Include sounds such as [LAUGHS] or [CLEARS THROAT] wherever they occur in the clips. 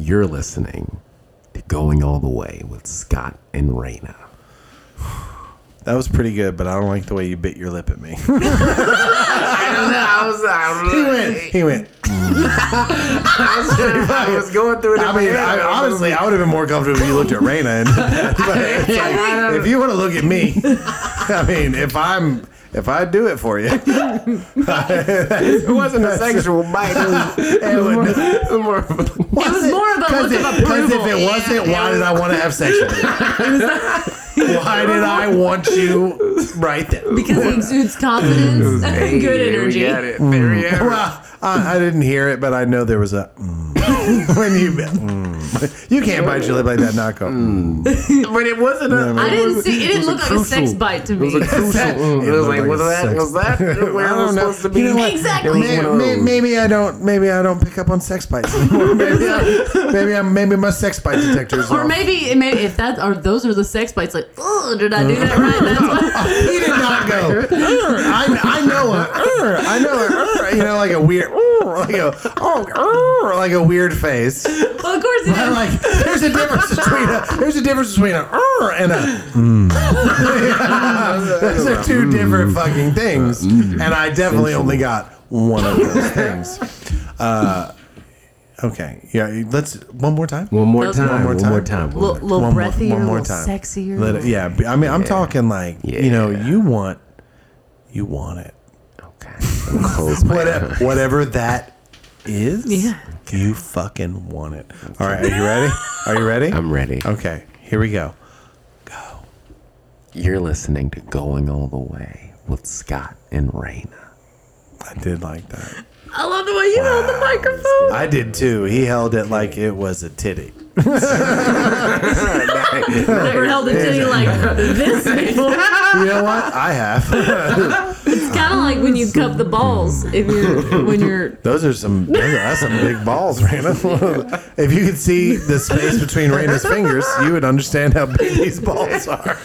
You're listening to Going All the Way with Scott and Raina. [SIGHS] That was pretty good, but I don't like the way you bit your lip at me. [LAUGHS] I don't was, I he went. He went. [LAUGHS] I was going through it. I mean, I, honestly, I would have been more comfortable if you looked at Raina. And, [LAUGHS] like, if you want to look at me, I mean, if I'm, if I do it for you, [LAUGHS] it wasn't a sexual bite. It was, it was more of a- It was more of a look of Because if it wasn't, why did I want to have sex with you? [LAUGHS] Why did I want you right there? because it exudes confidence, Hey, good energy. We got it. There we have it. Well, I, I didn't hear it, but I know there was a mm. [LAUGHS] when you mm. you can't bite your lip like that. Not go. Mm. But it wasn't a. I didn't was- see. It didn't was look like a sex bite to It was me. a [LAUGHS] crucial. mm. It was like, was that? Was that where I was don't know. supposed to be? You know what? Exactly. It was Maybe, one of may- those. maybe I don't. Maybe I don't pick up on sex bites anymore. [LAUGHS] Maybe I, maybe I'm. Maybe my sex bite detectors. Or off. maybe, maybe if that or those are the sex bites, like, oh, did I do that right? That's why. he did not go. "Urgh." I, I know a. "Urgh." I know a. "Urgh," You know, like a weird. "Urgh," Like a. Oh. "Urgh," Like a weird face. Well, of course he I did. like. There's a difference between a. There's a difference between a. "Urgh" And a. mm. [LAUGHS] Those are two different fucking things, and I definitely only got one of those things. Uh, okay, yeah. Let's one more time. One more One time. One more time. little, little One more- breathier, one more little time. sexier. Let it, yeah, I mean, I'm talking like you know, Yeah. you want, you want it, Okay. I'm close my whatever, whatever that is. Yeah. you fucking want it. All right, are you ready? Are you ready? I'm ready. Okay, here we go. Go. You're listening to Going All the Way with Scott and Raina. I did like that. I love the way you held the microphone. I did too. He held it like it was a titty. [LAUGHS] [LAUGHS] Never held it titty like this before. You know what? I have. [LAUGHS] It's kind of like when you cup the balls if you're when you're. Those are some. Those are, that's some big balls, Raina. if you could see the space between Raina's fingers, you would understand how big these balls are.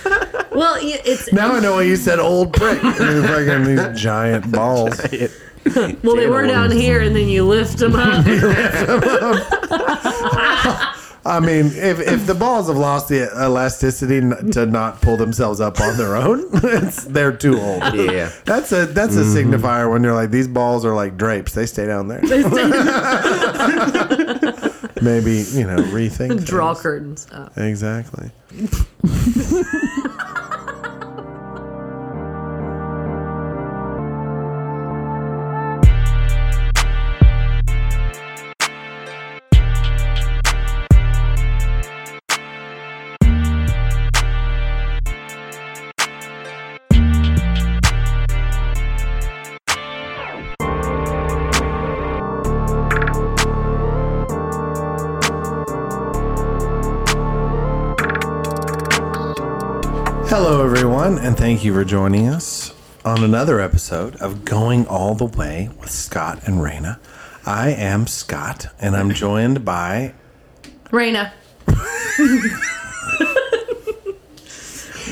Well, y- it's Now I know why you said old prick. These fucking these giant balls. [LAUGHS] well they were down here and then you lift them [LAUGHS] up. I mean, if, if the balls have lost the elasticity n- to not pull themselves up on their own, [LAUGHS] it's, they're too old. Yeah. That's a that's a mm-hmm. signifier when they're like these balls are like drapes. They stay down there. Maybe you know rethink. Draw things. curtains up. Exactly. And thank you for joining us on another episode of Going All the Way with Scott and Raina. I am Scott, and I'm joined by. Raina.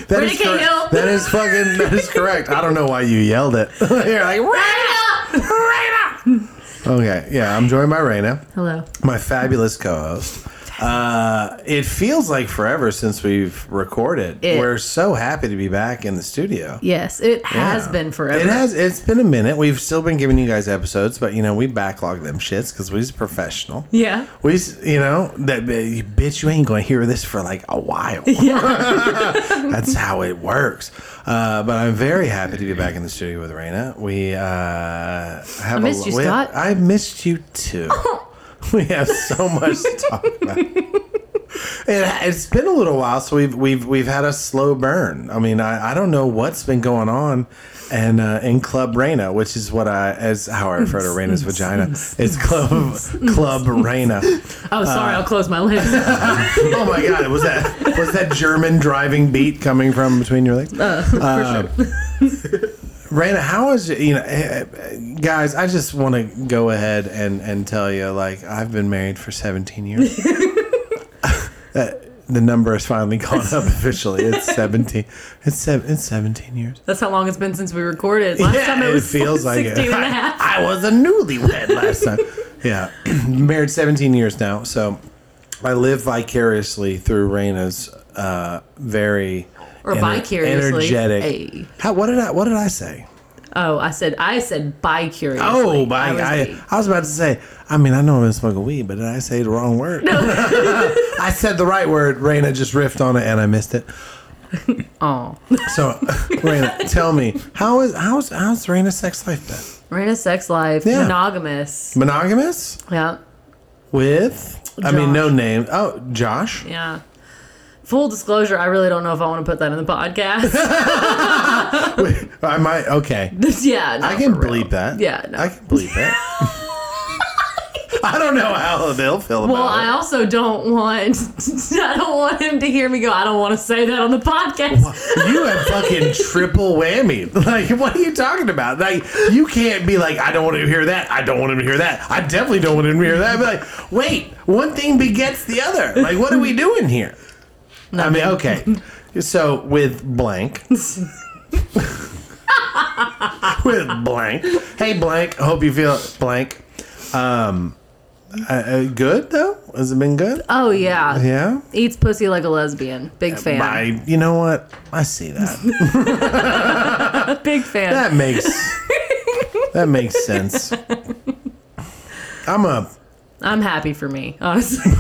That is correct. That is fucking. That is correct. I don't know why you yelled it. [LAUGHS] You're like Raina, Raina. Okay, yeah, I'm joined by Raina, Hello. my fabulous co-host. Uh, it feels like forever since we've recorded. It- We're so happy to be back in the studio. Yes, it has Yeah. been forever. It has. It's been a minute. We've still been giving you guys episodes, but you know we backlog them shits because we's professional. Yeah. We, you know, that bitch, you ain't gonna hear this for like a while. [LAUGHS] Yeah. [LAUGHS] That's how it works. Uh, but I'm very happy to be back in the studio with Raina. We uh, have. I missed a, you, Scott. I missed you too. [LAUGHS] [LAUGHS] we have so much to talk about. It, it's been a little while, so we've we've we've had a slow burn. I mean, I, I don't know what's been going on, and uh, in Club Raina, which is what I as how I refer to [LAUGHS] Raina's vagina, it's Club [LAUGHS] Club Reina. Oh, sorry. I'll close my lips. Oh my God, was that was that German driving beat coming from between your legs? Uh, Raina, how is it? You know, eh, eh, guys, I just want to go ahead and and tell you, like, I've been married for 17 years. [LAUGHS] [LAUGHS] The number has finally gone up officially. It's [LAUGHS] 17. It's seven. It's 17 years. That's how long it's been since we recorded. Last time it was feels like 16 it. and a half. I, I was a newlywed last time. Yeah, [CLEARS THROAT] married 17 years now. So I live vicariously through Raina's uh, very Or ener- vicariously. energetic. Hey. How, what did I what did I say? Oh, I said I said bi curiously. Oh, by, was I, I was about to say. I mean, I know I've been smoking weed, but did I say the wrong word? [LAUGHS] I said the right word. Raina just riffed on it, and I missed it. [LAUGHS] oh. So, [LAUGHS] Raina, tell me how is how's how's Raina's sex life been? Raina's sex life, Yeah. monogamous. Monogamous Yeah. with? I mean, no name. Oh, Josh. Yeah. Full disclosure, I really don't know if I want to put that in the podcast. [LAUGHS] I might. Okay, [LAUGHS] yeah, no, I can for real. bleep that. Yeah, no. I can bleep it. [LAUGHS] I don't know how they'll feel about Well, I also don't want I don't want him to hear me go, I don't want to say that on the podcast. You have fucking triple whammy. Like, what are you talking about? Like, you can't be like, I don't want to hear that. I don't want him to hear that. I definitely don't want him to hear that. Be like, wait, one thing begets the other. Like, what are we doing here? I mean, okay. [LAUGHS] So with blank, [LAUGHS] with blank. Hey, blank. I hope you feel blank. Um, uh, uh, good though. Has it been good? Oh yeah. Yeah. Eats pussy like a lesbian. Big fan. I, you know what? I see that. [LAUGHS] Big fan. That makes that makes sense. I'm a. I'm happy for me, honestly.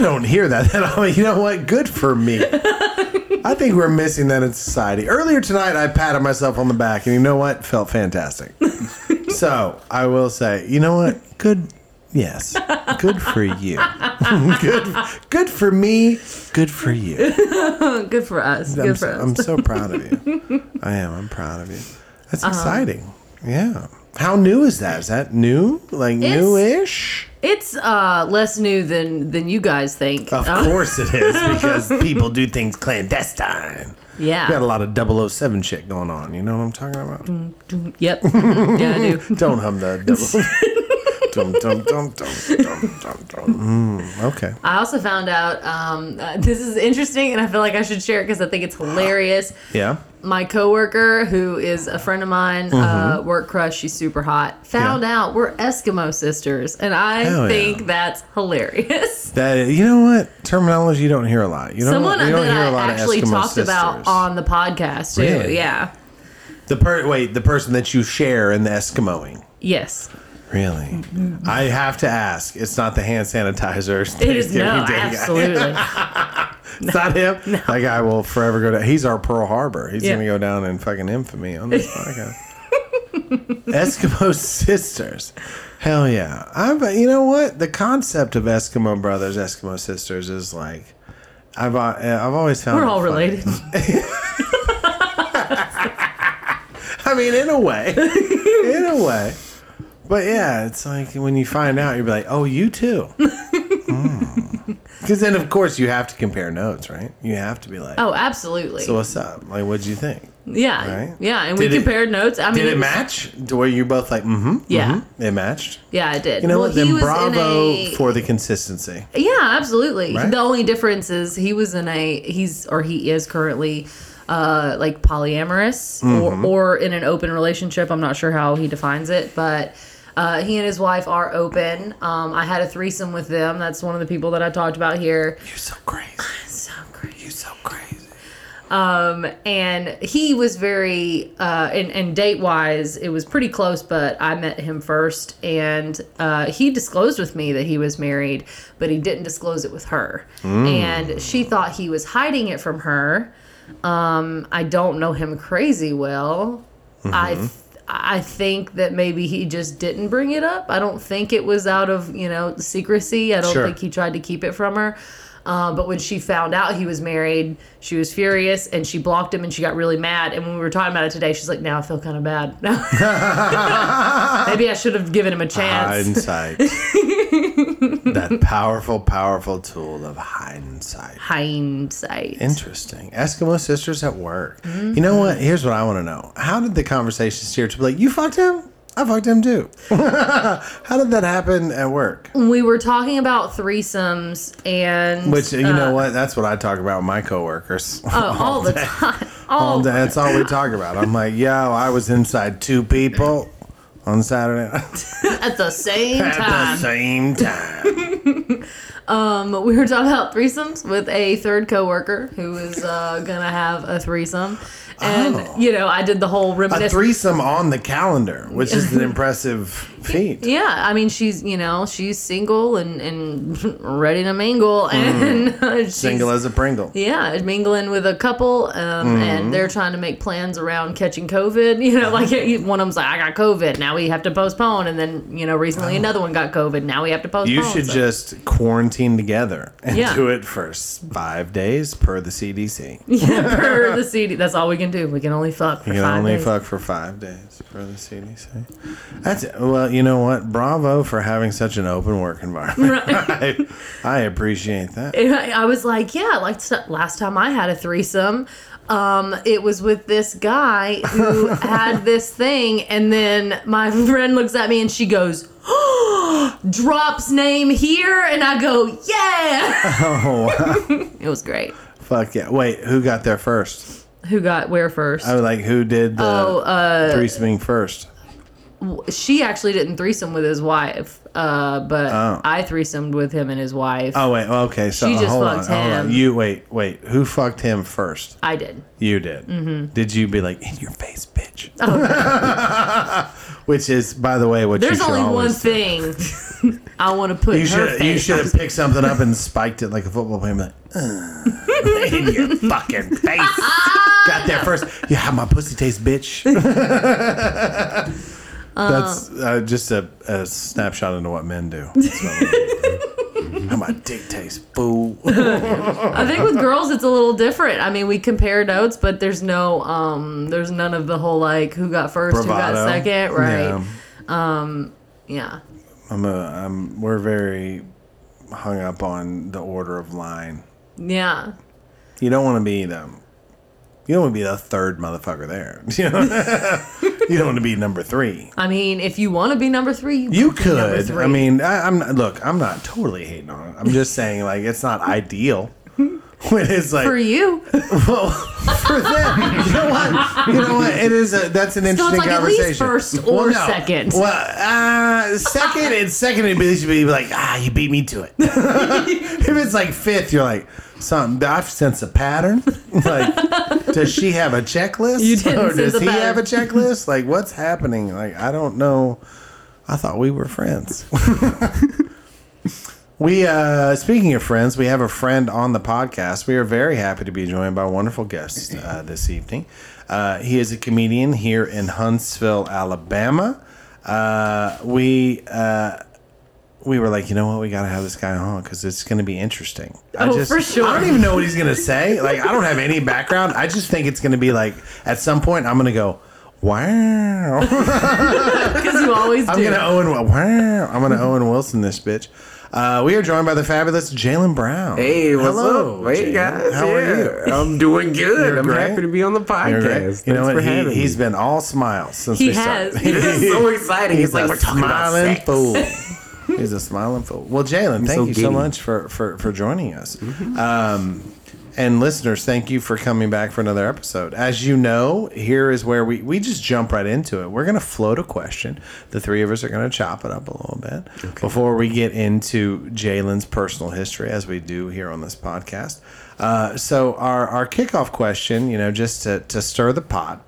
I don't hear that. at all. you know what? Good for me. I think we're missing that in society. Earlier tonight, I patted myself on the back, and you know what? Felt fantastic. [LAUGHS] so I will say, you know what? Good. Yes. Good for you. [LAUGHS] good. Good for me. Good for you. [LAUGHS] Good for us. I'm Good so, for us. I'm so proud of you. I am. I'm proud of you. That's Uh-huh. exciting. Yeah. How new is that? Is that new? Like new-ish? It's uh less new than than you guys think. Of Uh, course it is [LAUGHS] because people do things clandestine. yeah. We got a lot of 007 shit going on. You know what I'm talking about? Yep. [LAUGHS] yeah, I do. [LAUGHS] Don't hum the double. Dum, dum, dum, dum, dum, dum, dum. Mm, okay. I also found out um, uh, this is interesting, and I feel like I should share it because I think it's hilarious. Yeah. My coworker, who is a friend of mine, uh, work crush, she's super hot, found Mm-hmm. Yeah. out we're Eskimo sisters, and I Hell yeah. think that's hilarious. [LAUGHS] That you know what terminology you don't hear a lot. You don't. Someone you that don't hear a I lot actually of talked sisters. about on the podcast too. Really? Yeah. the per wait the person that you share in the Eskimoing. Yes. Really? I have to ask. It's not the hand sanitizer. [LAUGHS] It is [LAUGHS] no, [LAUGHS] absolutely. It's not him. No. That guy will forever go down. He's our Pearl Harbor. He's Yeah. gonna go down in fucking infamy on this podcast. Eskimo sisters. Hell yeah. I but you know what? The concept of Eskimo brothers, Eskimo sisters is like I've uh, I've always found We're all funny. related. I mean, in a way, in a way. But yeah, it's like when you find out, you're like, "Oh, you too." [LAUGHS] Because then, of course, you have to compare notes, right? You have to be like, Oh, absolutely. "So what's up? Like, what'd you think? yeah. right? Yeah. And Did we compared notes. I mean, Did it was- match? To where you both like, mm-hmm, Yeah. it matched. Yeah, it did. You know well, what? Then bravo a, for the consistency. Yeah, absolutely. Right? The only difference is he was in a he's or he is currently uh like polyamorous Mm-hmm. or or in an open relationship. I'm not sure how he defines it, but uh, he and his wife are open. Um, I had a threesome with them. That's one of the people that I talked about here. You're so crazy. So crazy. You're so crazy. Um, and he was very, uh, and, and date wise, it was pretty close, but I met him first and, uh, he disclosed with me that he was married, but he didn't disclose it with her. And she thought he was hiding it from her. Um, I don't know him crazy well. I, th- I think that maybe he just didn't bring it up. I don't think it was out of, you know, secrecy. I don't Sure. think he tried to keep it from her. Uh, but when she found out he was married, she was furious and she blocked him and she got really mad. And when we were talking about it today, she's like, now I feel kind of bad. [LAUGHS] Maybe I should have given him a chance. Hindsight. [LAUGHS] that powerful, powerful tool of hindsight. Hindsight. Interesting. Eskimo sisters at work. You know what? Here's what I want to know. How did the conversation steer to be like, you fucked him? I fucked him too. [LAUGHS] How did that happen at work? we were talking about threesomes and. Which, you uh, know what? That's what I talk about with my coworkers. Oh, all [LAUGHS] the time. All All day. That's all we talk about. I'm like, yo, I was inside two people. on Saturday night [LAUGHS] At the same time. at the same time. Um, we were talking about threesomes with a third coworker who was uh, gonna have a threesome, and Oh. you know I did the whole A reminiscence. threesome on the calendar, which is an [LAUGHS] impressive feat. Yeah, I mean she's you know she's single and and [LAUGHS] ready to mingle and [LAUGHS] she's, Single as a Pringle. yeah mingling with a couple um, Mm-hmm. and they're trying to make plans around catching COVID. You know, like one of them's like I got COVID, now we have to postpone, and then you know recently another one got COVID, now we have to postpone. Oh. You should so- just quarantine together and Yeah. do it for five days per the CDC. Yeah, per the CD. That's all we can do. We can only fuck for can five only days. fuck for five days per the CDC. That's well, you know what? Bravo for having such an open work environment. [LAUGHS] I, I appreciate that. I I was like, yeah, like last time I had a threesome, um, it was with this guy who [LAUGHS] had this thing, and then my friend looks at me and she goes, [GASPS] drops name here, and I go, yeah. [LAUGHS] Oh, it was great. fuck yeah! Wait, who got there first? Who got where first? I was like, who did the Oh, uh, threesoming first? she actually didn't threesome with his wife, uh, but Oh. I threesomed with him and his wife. Oh wait, okay. So She just hold fucked on. him. You wait, wait. Who fucked him first? I did. You did. Mm-hmm. Did you be like in your face, bitch? Oh. [LAUGHS] Which is, by the way, what There's only one thing I want to put You should you should have picked something up and spiked it like a football player. Like, [LAUGHS] in your fucking face. [LAUGHS] Got there first. You have my pussy taste, bitch. [LAUGHS] That's uh, just a, a snapshot into what men do. [LAUGHS] That's what we do. How my dick tastes, fool. I think with girls it's a little different. I mean, we compare notes, but there's no um there's none of the whole like who got first, who Bravado. got second, right? Yeah. Yeah. I'm a, I'm, we're very hung up on the order of line. Yeah. You don't want to be the, you don't want to be the third motherfucker there. [LAUGHS] You know, you don't want to be number three. I mean, if you want to be number 3, you, You could. be number could. three. I mean, I, I'm not, look. I'm not totally hating on it. I'm just saying, like, it's not ideal. [LAUGHS] When it's like, for you. [LAUGHS] well, for them, you know what? You know what? It is. A, that's an So it's interesting like at conversation. least first or second. Well, uh, second and second, it'd be, be like, ah, you beat me to it. if it's like fifth, you're like, something. I sense a pattern. [LAUGHS] Like, does she have a checklist, You didn't or does he have a checklist? Like, what's happening? Like, I don't know. I thought we were friends. [LAUGHS] We, uh, speaking of friends, we have a friend on the podcast. We are very happy to be joined by a wonderful guest uh, this evening. Uh, he is a comedian here in Huntsville, Alabama. Uh, we, uh, we were like, you know what, we got to have this guy on because it's going to be interesting. I Oh, just, for sure. I don't even know what he's going to say. Like, I don't have any background. I just think it's going to be like, at some point, I'm going to go, wow. [LAUGHS] Because you always. I'm gonna Owen. Wow, I'm gonna Owen Wilson this bitch. Uh, we are joined by the fabulous Jalen Brown. Hey, what's Hello, up? Hey Jalen. guys, How yeah. are you? I'm doing good. I'm great. happy to be on the podcast. great. You know for what? He, he's me. been all smiles since He we has. started. This is so exciting. [LAUGHS] He's It's like we're talking about sex. fool. [LAUGHS] He's a smiling fool. Well, Jalen, thank so you so much for for for joining us. Um, and listeners, thank you for coming back for another episode. As you know, here is where we, we just jump right into it. We're going to float a question. The three of us are going to chop it up a little bit before we get into Jalen's personal history, as we do here on this podcast. Uh, so, our, our kickoff question, you know, just to, to stir the pot,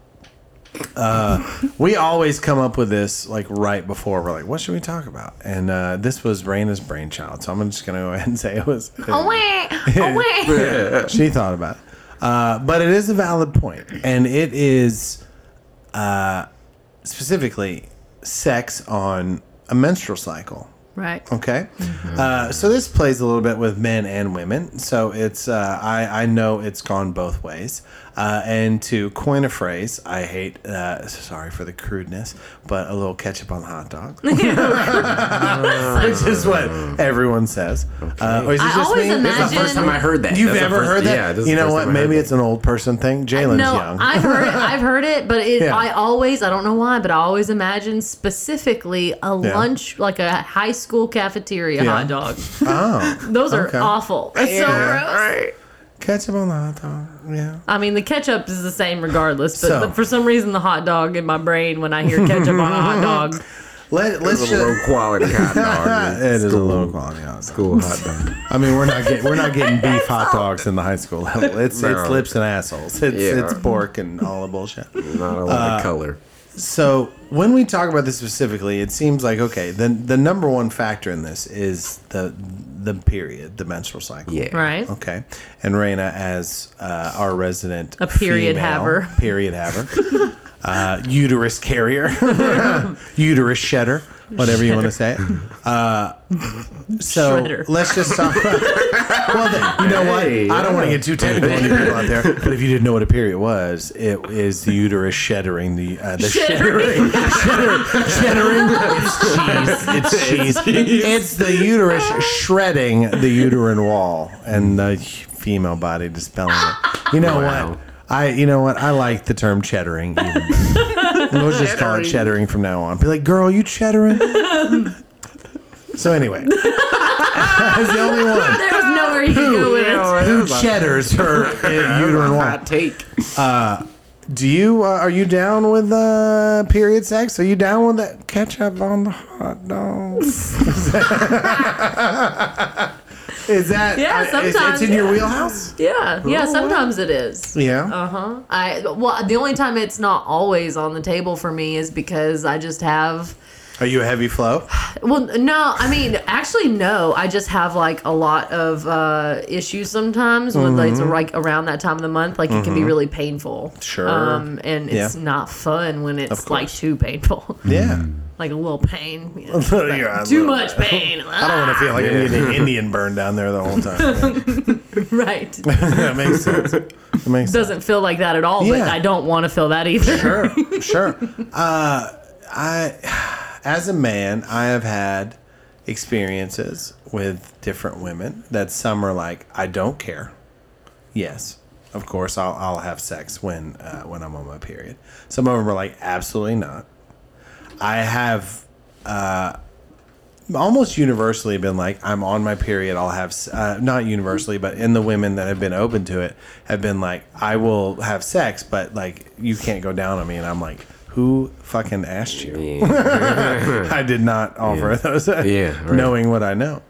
we always come up with this like right before we're like, what should we talk about? And uh, this was Raina's brainchild, so I'm just gonna go [LAUGHS] ahead and say it was. Oh, wait. Oh, wait. she thought about it, uh, but it is a valid point, and it is uh, specifically sex on a menstrual cycle. right. Okay, uh, so this plays a little bit with men and women. So it's uh, I I know it's gone both ways. Uh, and to coin a phrase, I hate. Uh, sorry for the crudeness, but a little ketchup on the hot dog, [LAUGHS] [LAUGHS] which is what everyone says. Uh, or is it I just always me? This is the first time I heard that. You've That's the ever first- heard that? Yeah. This is you the know first what? time I heard Maybe that. it's an old person thing. Jalen's no, young. I've heard it. I've heard it, but it, Yeah. I always, I don't know why, but I always imagine specifically a Yeah. lunch, like a high school cafeteria Yeah. hot dog. oh, [LAUGHS] Those are Okay. awful. That's so Yeah. gross. Right. Ketchup on the hot dog. Yeah. I mean, the ketchup is the same regardless, but So- the- for some reason, the hot dog in my brain when I hear ketchup on a hot dog. [LAUGHS] Let, let's It's just. a low quality hot dog. [LAUGHS] It is a low quality hot dog. School hot dog. I mean, we're not getting we're not getting beef hot dogs in the high school level. It's No. it's lips and assholes. It's Yeah. it's pork and all the bullshit. Not a lot of uh, color. So when we talk about this specifically, it seems like okay. The the number one factor in this is the the period, the menstrual cycle. Yeah. Right? Okay. And Raina, as uh, our resident A period female, haver. period haver, [LAUGHS] uh, uterus carrier, [LAUGHS] uterus shedder, whatever you want to say. [LAUGHS] Uh, so Shredder. let's just talk about. [LAUGHS] Well, then, you know what? Hey, I don't want to get too technical on you people out there, but if you didn't know what a period was, it is the uterus sheddering the uh, the Sheddering. Shedder, sheddering. It's cheese. It's cheese. It's the uterus shredding the uterine wall and the female body dispelling it. You know Wow. what? I you know what? I like the term cheddaring. Even better. [LAUGHS] we'll just call it cheddaring from now on. Be like, girl, you cheddaring? so anyway, [LAUGHS] that's the only one There was nowhere you could go with it. who cheddars her uh, uterine wall. Hot take. Do you uh, are you down with uh, period sex? Are you down with that ketchup on the hot dog? [LAUGHS] Is that Yeah, uh, is- sometimes, it's in your wheelhouse? Yeah, yeah, sometimes it is. Yeah. Uh huh. I well, the only time it's not always on the table for me is because I just have. Are you a heavy flow? [SIGHS] Well, no, I mean, actually, no. I just have like a lot of uh, issues sometimes when like, it's like around that time of the month. Like it can be really painful. Mm-hmm. Sure. Um, and it's Yeah. not fun when it's like too painful. Yeah. Like a little pain. you [LAUGHS] know, Yeah, too love much pain. [LAUGHS] I don't want to feel like I'm getting an Indian burn down there the whole time. [LAUGHS] right. that makes sense. That makes sense. Doesn't feel like that at all, but I don't want to feel that either. Sure, sure. Uh, I, as a man, I have had experiences with different women that some are like, I don't care. Yes, of course, I'll, I'll have sex when uh, when I'm on my period. Some of them are like, absolutely not. I have uh, almost universally been like, I'm on my period. I'll have uh, not universally, but in the women that have been open to it have been like, I will have sex, but like you can't go down on me, and I'm like, who fucking asked you? Yeah. [LAUGHS] I did not offer Yeah. those. Yeah, right. knowing what I know.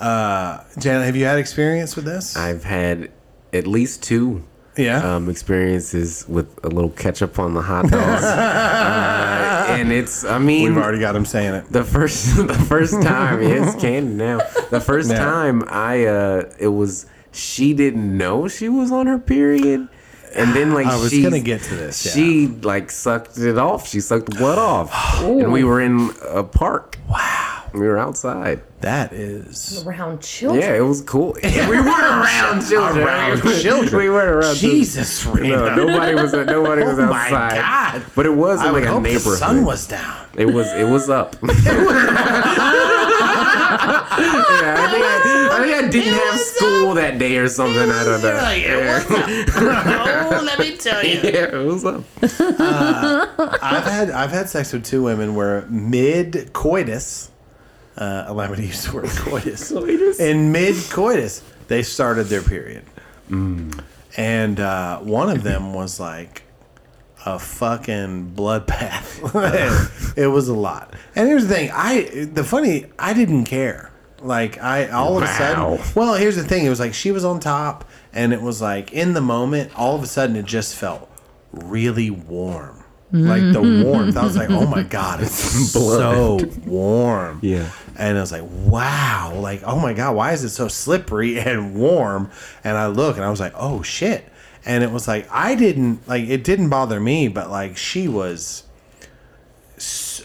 Uh, Jalen, have you had experience with this? I've had at least two yeah. um, experiences with a little ketchup on the hot dog. [LAUGHS] uh, and it's, I mean, We've already got him saying it. the first [LAUGHS] the first time it's [LAUGHS] candy now the first Yeah. time i uh it was she didn't know she was on her period and then like I was she, gonna get to this, yeah. she like sucked it off she sucked the blood off [SIGHS] and we were in a park wow we were outside That is Around children. yeah it was cool Yeah, [LAUGHS] we weren't around children around [LAUGHS] children. we weren't around children. Jesus, no, nobody was nobody was [LAUGHS] Oh my outside God. but it was in I like would a hope the sun was down. it was it was up. yeah, I think I, I think I didn't have school that day or something. I don't know. Yeah. oh, let me tell you. yeah, it was up. Uh, I've had I've had sex with two women where mid coitus, uh, allow me to use the word coitus, Coitus? in mid coitus they started their period, and uh, one of them was like a fucking bloodbath. [LAUGHS] [LAUGHS] it was a lot. And here's the thing, I the funny I didn't care. Like I all of a Wow. sudden well, here's the thing, it was like she was on top and it was like in the moment, all of a sudden it just felt really warm. Like the mm-hmm. warmth. I was like, oh my [LAUGHS] God, it's so warm. Yeah. And I was like, wow, like, oh my God, why is it so slippery and warm? And I look and I was like, oh shit. And it was like, I didn't, like, it didn't bother me, but like, she was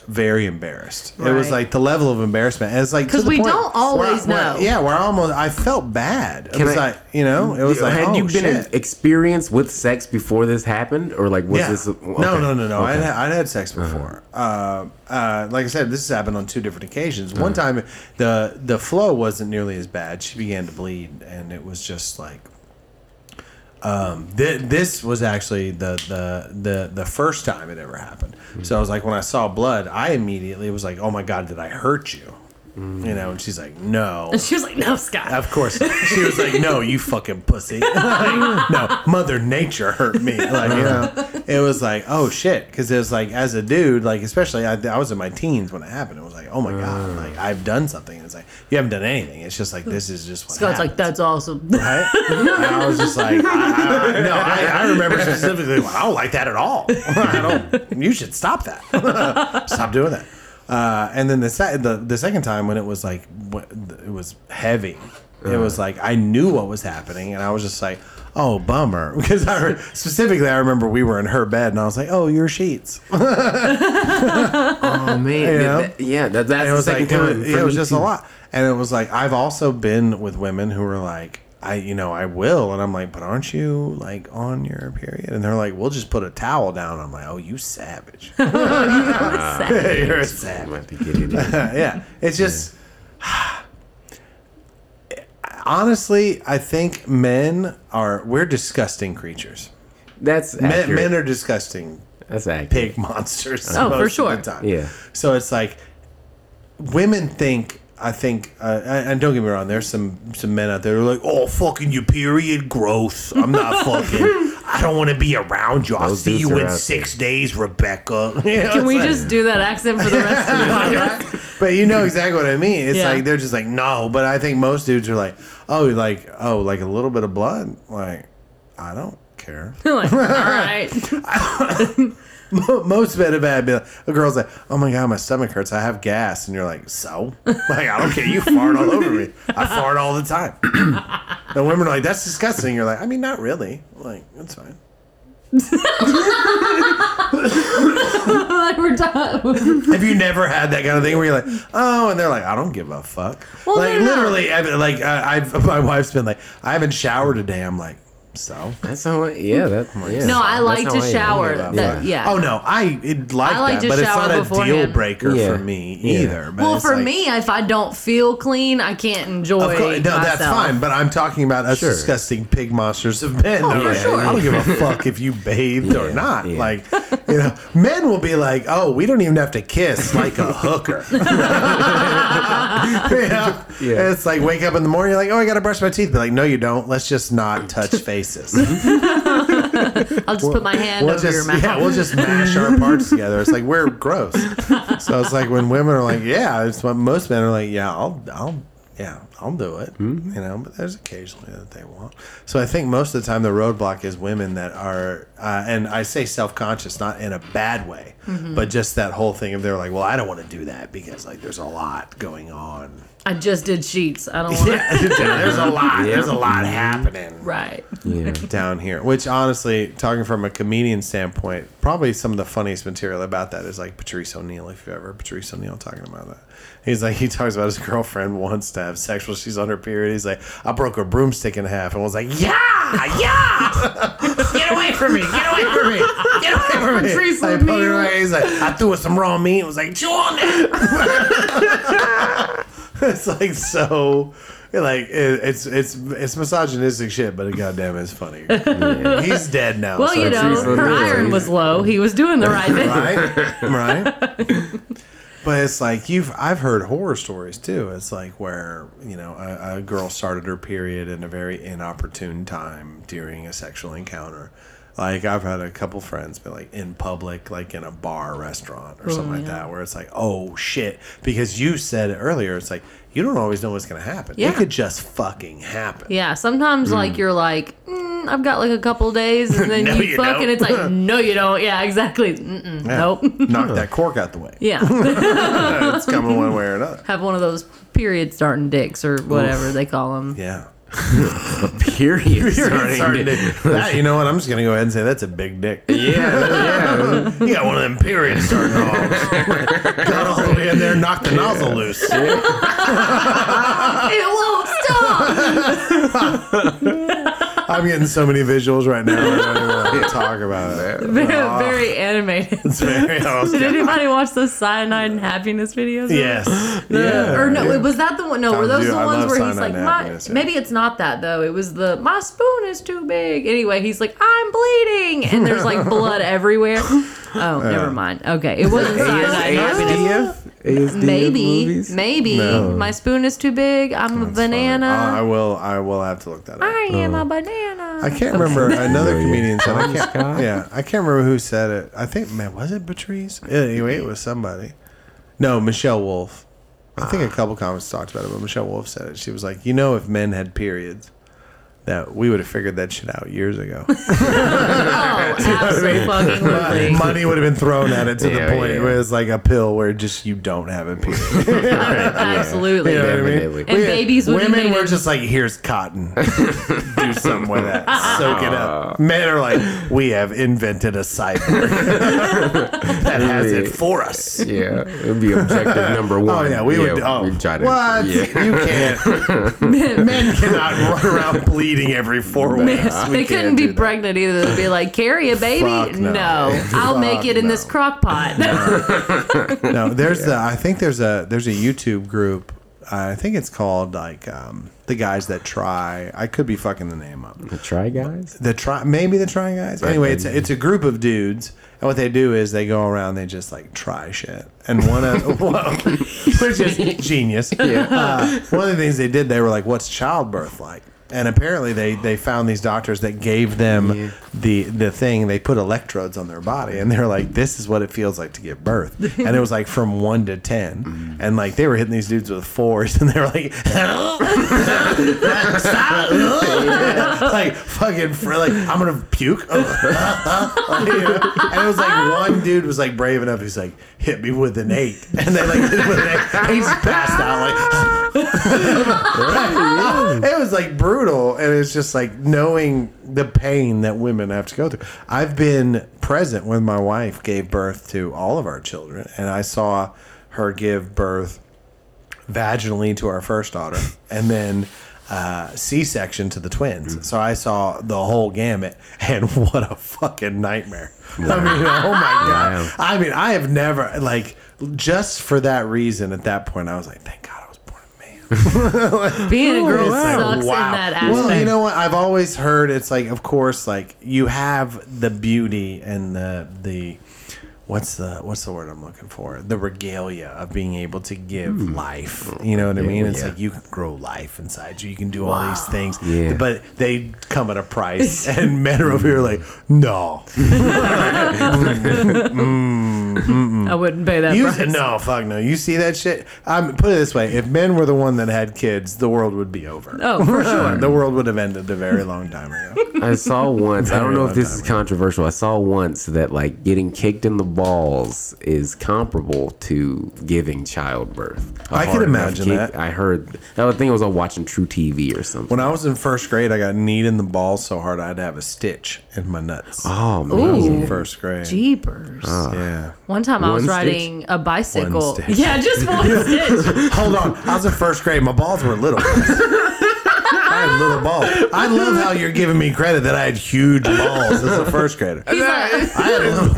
very embarrassed. It was like the level of embarrassment. And it's like, to 'Cause the we point don't always where I- where- know. yeah, we're almost, I felt bad. It Can was I- like, you know, it was like, had oh, you been shit. in experience with sex before this happened, or like was yeah. this? No, no, no, no. I'd, Okay. ha- I'd had sex before. Uh, uh, like I said, this has happened on two different occasions. One time, the the flow wasn't nearly as bad. She began to bleed, and it was just like. Um, th- this was actually the, the the the first time it ever happened. So I was like, when I saw blood, I immediately was like, "Oh my god, did I hurt you?" You know, and she's like, no. And [LAUGHS] She was like, "No, Scott." Of course, she was like, "No, you fucking pussy." [LAUGHS] Like, no, Mother Nature hurt me. Like, you know, it was like, oh shit, because it was like, as a dude, like, especially I, I was in my teens when it happened. It was like, oh my god, mm. like I've done something. And it's like you haven't done anything. It's just like this is just what. Scott's like, happens. "That's awesome." Right? And I was just like, I, I, no, I, I remember specifically, well, I don't like that at all. [LAUGHS] I don't. You should stop that. stop doing that. Uh, and then the, se- the the second time when it was like it was heavy, it was like I knew what was happening, and I was just like, oh bummer, [LAUGHS] because I re- specifically I remember we were in her bed, and I was like, oh your sheets. [LAUGHS] Oh man, You know? That- yeah, that, that's And it the was second like it time. was, for it was me, just a too. lot, and it was like I've also been with women who were like, I you know I will, and I'm like, but aren't you like on your period? And they're like, we'll just put a towel down. I'm like, oh, you savage. [LAUGHS] You're a savage. I'm about to get it [LAUGHS] yeah, it's just. Honestly, I think men are we're disgusting creatures. That's Men, men are disgusting That's accurate. pig monsters. Oh, for most of sure. the time. Yeah. So it's like women think. I think, uh, and and don't get me wrong. There's some some men out there who are like, "Oh, fucking your period gross. I'm not [LAUGHS] fucking. I don't want to be around you. I'll Those see dudes you are in out six days, Rebecca." [LAUGHS] You know, Can it's we like- just do that accent for the rest of [LAUGHS] the podcast? but you know exactly what I mean. It's Yeah. like they're just like no, but I think most dudes are like, oh, like oh, like a little bit of blood. Like I don't care. like, all right. Most men have had like, a girl's like, oh my god, my stomach hurts. I have gas, and you're like, so? Like I don't care. You fart all over me. I fart all the time. [CLEARS THROAT] and women are like, that's disgusting. You're like, I mean, not really. Like that's fine. like we're done. Have you never had that kind of thing where you're like, oh, and they're like, I don't give a fuck. Well, like literally, I mean, like uh, I've [LAUGHS] my wife's been like, I haven't showered today. I'm like, so. That's how. I, yeah, that. Yeah. No, I like how to shower. Yeah. That, yeah. Oh no, I it like, I like that, to but it's shower not a deal beforehand. breaker Yeah. for me Yeah. either. But Well, for like- me, if I don't feel clean, I can't enjoy. Of course, no, that's fine. But I'm talking about us Sure. disgusting pig monsters of men. Oh, I'm for sure. I don't give a fuck if you bathed or not. yeah. Like, you know, men will be like, "Oh, we don't even have to kiss like a hooker." yeah. [LAUGHS] Yeah. It's like wake up in the morning, you're like, "Oh, I got to brush my teeth." Be like, "No, you don't. Let's just not touch [LAUGHS] faces." [LAUGHS] I'll just put my hand we'll over just your mouth. yeah, we'll just mash our parts together. It's like we're gross. So it's like when women are like, yeah, it's what most men are like, yeah, I'll, I'll, yeah, I'll do it. Hmm? You know, but there's occasionally that they won't. So I think most of the time the roadblock is women that are, uh, and I say self conscious, not in a bad way, Mm-hmm. but just that whole thing of they're like, well, I don't want to do that because like there's a lot going on. I just did sheets. I don't [LAUGHS] want to. [LAUGHS] Yeah, there's a lot. There's a lot happening Right. Yeah. [LAUGHS] down here. Which honestly, talking from a comedian standpoint, probably some of the funniest material about that is like Patrice O'Neal. If you ever Patrice O'Neal talking about that, he's like he talks about his girlfriend wants to have sex while she's on her period. He's like, I broke her broomstick in half, and was like, Yeah, yeah, get away from me, get away from me, get away from me. Patrice I put her O'Neal. away. He's like, I threw her some raw meat. and was like, chew on that. [LAUGHS] it's like so. Like it, it's it's it's misogynistic shit, but it goddamn, it's funny. He's dead now. Well, so you know, her O'Neal. iron was low. He was doing the right thing. right, right. [LAUGHS] But it's like you've I've heard horror stories too. It's like where you know a, a girl started her period in a very inopportune time during a sexual encounter. Like I've had a couple friends be like in public, like in a bar, restaurant, or something like yeah. that, where it's like, oh shit, because you said it earlier. It's like you don't always know what's gonna happen. Yeah. It could just fucking happen. Yeah, sometimes like you're like, mm, I've got like a couple days, and then [LAUGHS] No, you, you fuck, don't. and it's like, [LAUGHS] no, you don't. Yeah, exactly. Mm-mm, Yeah. Nope. [LAUGHS] Knock that cork out the way. yeah, it's coming one way or another. have one of those period starting dicks or whatever they call them. Yeah. [LAUGHS] Period. starting Starting to- to- That- you know what? I'm just gonna go ahead and say that's a big dick. Yeah, yeah. [LAUGHS] You got one of them periods starting off. [LAUGHS] got all the way in there, knocked the nozzle loose. It won't stop. I'm getting so many visuals right now. I don't even want to talk about it. very, very animated. [LAUGHS] It's very [LAUGHS] awesome. Did anybody watch the cyanide and happiness videos? Yes. The- [GASPS] yeah. or no, yeah. was that the one? No, were those Dude, the ones where he's like, my, yeah. maybe it's not that though. It was the my spoon is too big. Anyway, he's like, I'm bleeding, and there's like [LAUGHS] blood everywhere. Oh, uh. never mind. Okay, it wasn't cyanide and happiness. ASDF? ASD maybe, movies? maybe No. my spoon is too big. I'm a That's funny. banana. Uh, I will. I will have to look that up. I am a banana. I can't remember another comedian said. I can't. Yeah, I can't remember who said it. I think man, was it Patrice? Anyway, it was somebody. No, Michelle Wolf. I think a couple comics talked about it, but Michelle Wolf said it. She was like, you know, if men had periods, that we would have figured that shit out years ago. [LAUGHS] [LAUGHS] oh, absolutely. Money would have been thrown at it to Yeah, the point yeah. where it's like a pill where just you don't have a period. [LAUGHS] Absolutely. You know what I mean? Definitely. And babies would women were just like, here's cotton, do something with that, soak it up. Ah. Men are like, we have invented a cyborg that has it for us. Yeah, it would be objective number oh, one. Oh yeah, we would. Oh, we'd try to- what? Yeah. You can't. Men cannot run around bleeding every four weeks. We they can't couldn't be do that. pregnant either. They'd be like, carry a baby? Fuck no. [LAUGHS] I'll make Fuck it in no. this crock pot. No, [LAUGHS] there's the. I think there's a there's a YouTube group. I think it's called like um, the guys that try. I could be fucking the name up. The Try Guys? The try maybe the try guys. Anyway, it's a, it's a group of dudes, and what they do is they go around. They just like try shit, and one of [LAUGHS] well, which is genius. Uh, one of the things they did, they were like, "What's childbirth like?" And apparently, they they found these doctors that gave them the the thing. They put electrodes on their body, and they're like, "This is what it feels like to give birth." [LAUGHS] And it was like from one to ten, mm. and like they were hitting these dudes with fours, and they were like, [LAUGHS] [LAUGHS] like fucking for like I'm gonna puke. You know? And it was like one dude was like brave enough. He's like hit me with an eight, and they like hit with an eight. And he's passed out like. It was like brutal, and it's just like knowing the pain that women have to go through. I've been present when my wife gave birth to all of our children, and I saw her give birth vaginally to our first daughter, and then uh, C-section to the twins. So I saw the whole gamut, and [LAUGHS] what a fucking nightmare! I mean, oh my god! Wow. I mean, I have never like just for that reason. At that point, I was like, thank God [LAUGHS] Being a girl It's like, sucks in that aspect. Well, you know what? I've always heard it's like, of course, like you have the beauty and the the what's the what's the word I'm looking for? The regalia of being able to give hmm. life. You know what I mean? It's Yeah. like you can grow life inside you. You can do all these things, Yeah. but they come at a price. [LAUGHS] and men are over here like, no, [LAUGHS] mm. I wouldn't pay that you price. no, fuck no. You see that shit? Um, put it this way: if men were the one that had kids, the world would be over. Oh, for [LAUGHS] sure. the world would have ended a very long time ago. [LAUGHS] I saw once. I don't know if this is controversial. I saw once that like getting kicked in the balls is comparable to giving childbirth. A I can hard enough imagine that. I heard. I think I was on watching truTV or something. When I was in first grade, I got kneed in the balls so hard I had to have a stitch in my nuts. oh man. I was in first grade. Jeepers. Yeah. One time I was One riding a bicycle. stitch. Yeah, just one [LAUGHS] stitch. Hold on. I was in first grade. My balls were little. I had little balls. I love how you're giving me credit that I had huge balls as a first grader. He's like, I had little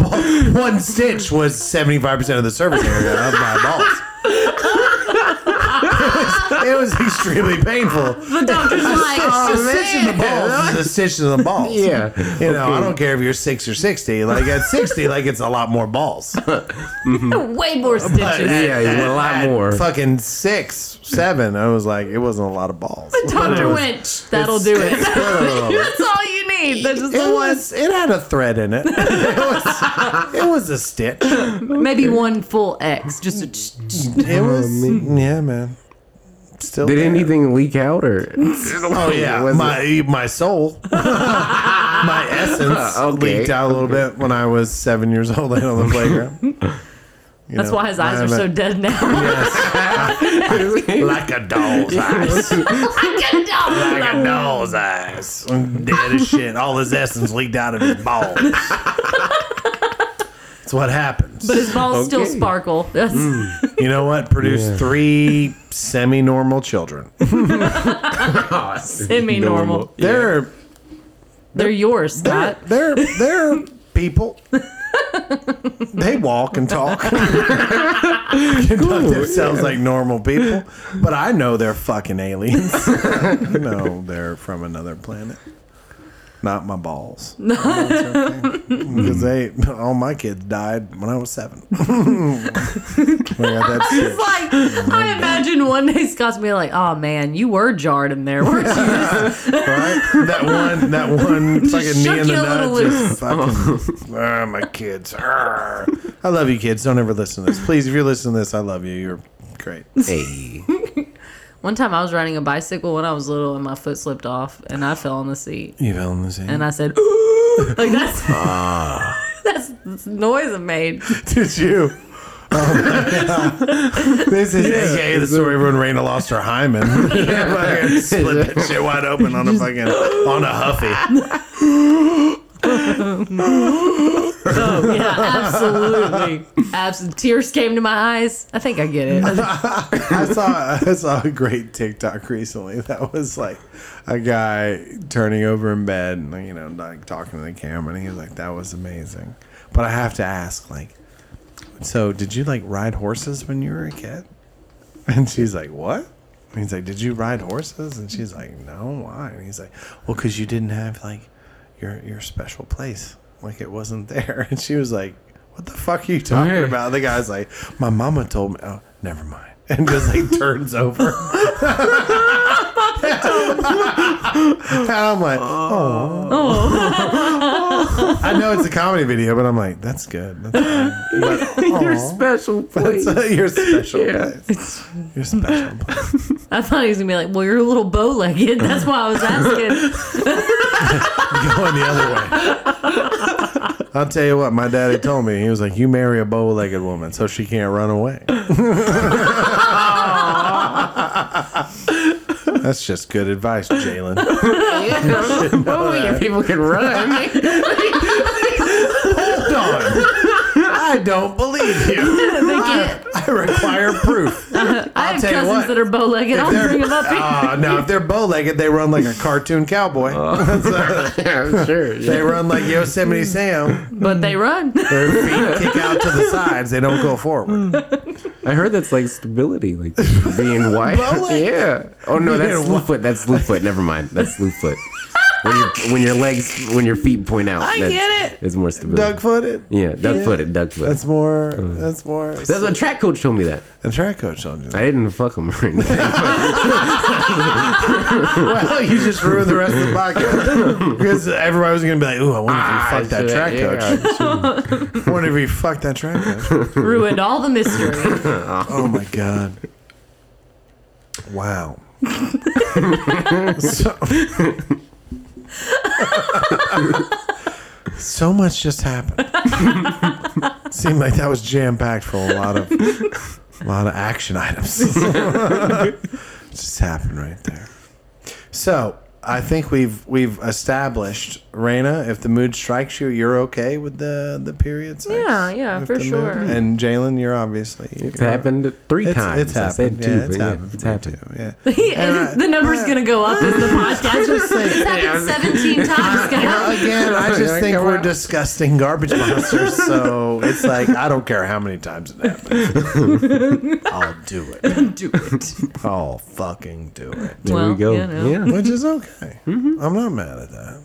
ball. One stitch was 75% of the surface area of my balls. It, was, extremely painful. the doctor's [LAUGHS] like, oh, a stitch in the balls is a stitch in the balls. Yeah. [LAUGHS] You know, I don't care if you're six or 60. Like at 60, like it's a lot more balls. [LAUGHS] way more stitches. Yeah, you want a lot more. Fucking six, seven. I was like, it wasn't a lot of balls. The doctor Winch, that'll do it. That's all you need. That's just It the one. was. It had a thread in it. It was. It was a stitch. Maybe one full X. Just a It was. Yeah, man. Still. Did there. anything leak out or? [LAUGHS] Oh yeah, [LAUGHS] Was it- my my soul, [LAUGHS] my essence Okay. leaked out a little bit when I was seven years old laying on the playground. You That's know, why his eyes I are so dead now. like a doll's eyes. like a doll's eyes. Dead as shit. All his essence leaked out of his balls. That's what happens. But his balls still Okay. sparkle. That's hmm. You know what? Produced three semi-normal children. [LAUGHS] semi-normal. They're They're yours, they're Scott. they're they're people. they walk and talk. [LAUGHS] Conduct themselves like normal people, but I know they're fucking aliens. [LAUGHS] I know they're from another planet. Not my balls. [LAUGHS] No, [LAUGHS] because they all my kids died when I was seven. [LAUGHS] I got that shit. It's like I imagine one day Scott's gonna be like, "Oh man, you were jarred in there, weren't you?" right? That one, that one fucking knee in the you a little nuts. Just fucking, ah, my kids. Arr. I love you, kids. Don't ever listen to this. Please, if you're listening to this, I love you. You're great. Hey. One time I was riding a bicycle when I was little and my foot slipped off and I fell on the seat You fell in the same. and I said, [GASPS] Ooh! like that's ah. [LAUGHS] that's the noise I made. [LAUGHS] Did you? Oh my god! This is AKA the story when Raina lost her hymen. [LAUGHS] Fucking Split that shit wide open on a fucking on a huffy. [GASPS] [LAUGHS] Oh yeah, absolutely. Absolutely. Tears came to my eyes. I think I get it. [LAUGHS] I saw I saw a great TikTok recently that was like a guy turning over in bed and you know like talking to the camera and he was like that was amazing. But I have to ask like so did you like ride horses when you were a kid? And she's like what? And he's like did you ride horses? And she's like no why? And he's like well cuz you didn't have like your your special place. Like it wasn't there. [LAUGHS] And she was like what the fuck are you talking Okay. about? The guy's like, my mama told me. Oh, never mind. [LAUGHS] And just like turns over. [LAUGHS] [LAUGHS] and I'm like, oh. [LAUGHS] I know it's a comedy video, but I'm like, that's good. That's good. [LAUGHS] But, Your special place. that's uh, your special Yeah. place. Your special place. I thought he was gonna be like, "Well, you're a little bow-legged." That's why I was asking. Going the other way. I'll tell you what, my daddy told me. He was like, you marry a bow-legged woman so she can't run away. That's just good advice, Jalen. [LAUGHS] oh, yeah, people can run. Hold on. [LAUGHS] I don't believe you. They [LAUGHS] can't. I require proof. [LAUGHS] I have tell you cousins what, that are bow-legged. I'll they're- bring them up here. Uh, now, if they're bow-legged, they run like a cartoon cowboy. [LAUGHS] yeah, sure. They run like Yosemite Sam. but they run. Their feet kick out to the sides. They don't go forward. I heard that's like stability, like being white. Bow-legged? yeah. Oh no, that's Being slew foot. That's slew foot. Never mind. That's slew foot. When your when your legs when your feet point out. I that's, get it. It's more stability. Duck-footed. Yeah, duck footed. Duck footed. That's more. Uh. That's more. That's what track coach told me that. The track coach told you. that. I didn't fuck him or anything. [LAUGHS] Well, you just ruined the rest of the podcast [LAUGHS] because everybody was gonna be like, "Ooh, I wonder if he ah, fucked that track coach. [LAUGHS] I wonder if he fucked that track coach." Ruined all the mystery. Oh my god! Wow. so, [LAUGHS] so much just happened. [LAUGHS] Seemed like that was jam packed for a lot of, a lot of action items. [LAUGHS] just happened right there. So I think we've we've established, Raina, if the mood strikes you, you're okay with the the period sex. Yeah, yeah, If for the mood- sure. And Jalen, you're obviously It's happened three it's, times. It's I happened. said two, yeah, but it's yeah, happened. it's for me happened. Too. Yeah. [LAUGHS] And I- the number's gonna go up as the [LAUGHS] podcast. It's happened 17 [LAUGHS] times, Well, guys. again, I just think we're on. disgusting garbage monsters. So it's like I don't care how many times it happens. I'll do it. Do it. I'll fucking do it. There Well, we go. you know. Yeah. Which is okay. Mm-hmm. I'm not mad at that.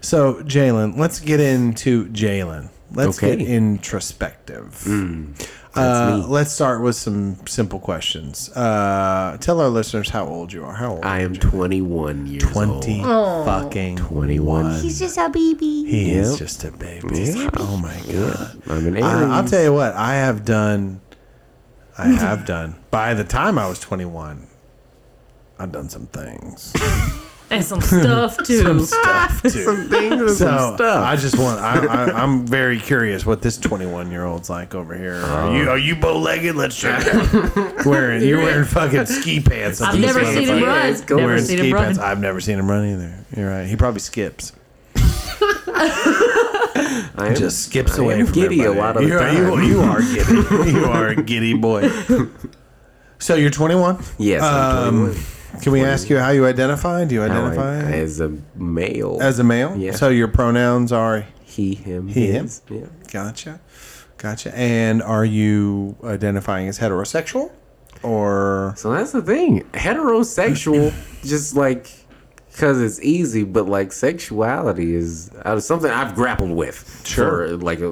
So Jalen, let's get into Jalen. Let's Okay. get introspective. that's Uh, me. let's start with some simple questions. Uh, tell our listeners how old you are. How old? I are am you? 21 years twenty old. fucking 21. He's just a baby. He is just a baby. Yeah. Oh my god. I'm an Aries. I, I'll tell you what. I have done. I have done. By the time I was 21, I've done some things. [LAUGHS] [LAUGHS] [LAUGHS] And some stuff too. Some stuff too. some things and So some stuff. I just want. I, I, I'm very curious what this 21 year old's like over here. Are you are you bow legged? Let's [LAUGHS] check it wearing you're wearing fucking ski pants. I've never seen him Yeah, run. it's cool. Never Wearing seen ski him run. pants. I've never seen him run either. You're right. He probably skips. I am, Just skips I away am from giddy a lot of the You're- time. You, you are giddy. you are a giddy boy. So you're 21. Yes, I'm Um, 21. Can we ask you how you identify? Do you How I- identify as a male. as a male? Yeah. So your pronouns are he, him, He, him? his. Yeah. gotcha, gotcha. And are you identifying as heterosexual or So that's the thing. Heterosexual, [LAUGHS] just like because it's easy, but like sexuality is uh, something I've grappled with Sure. for like a,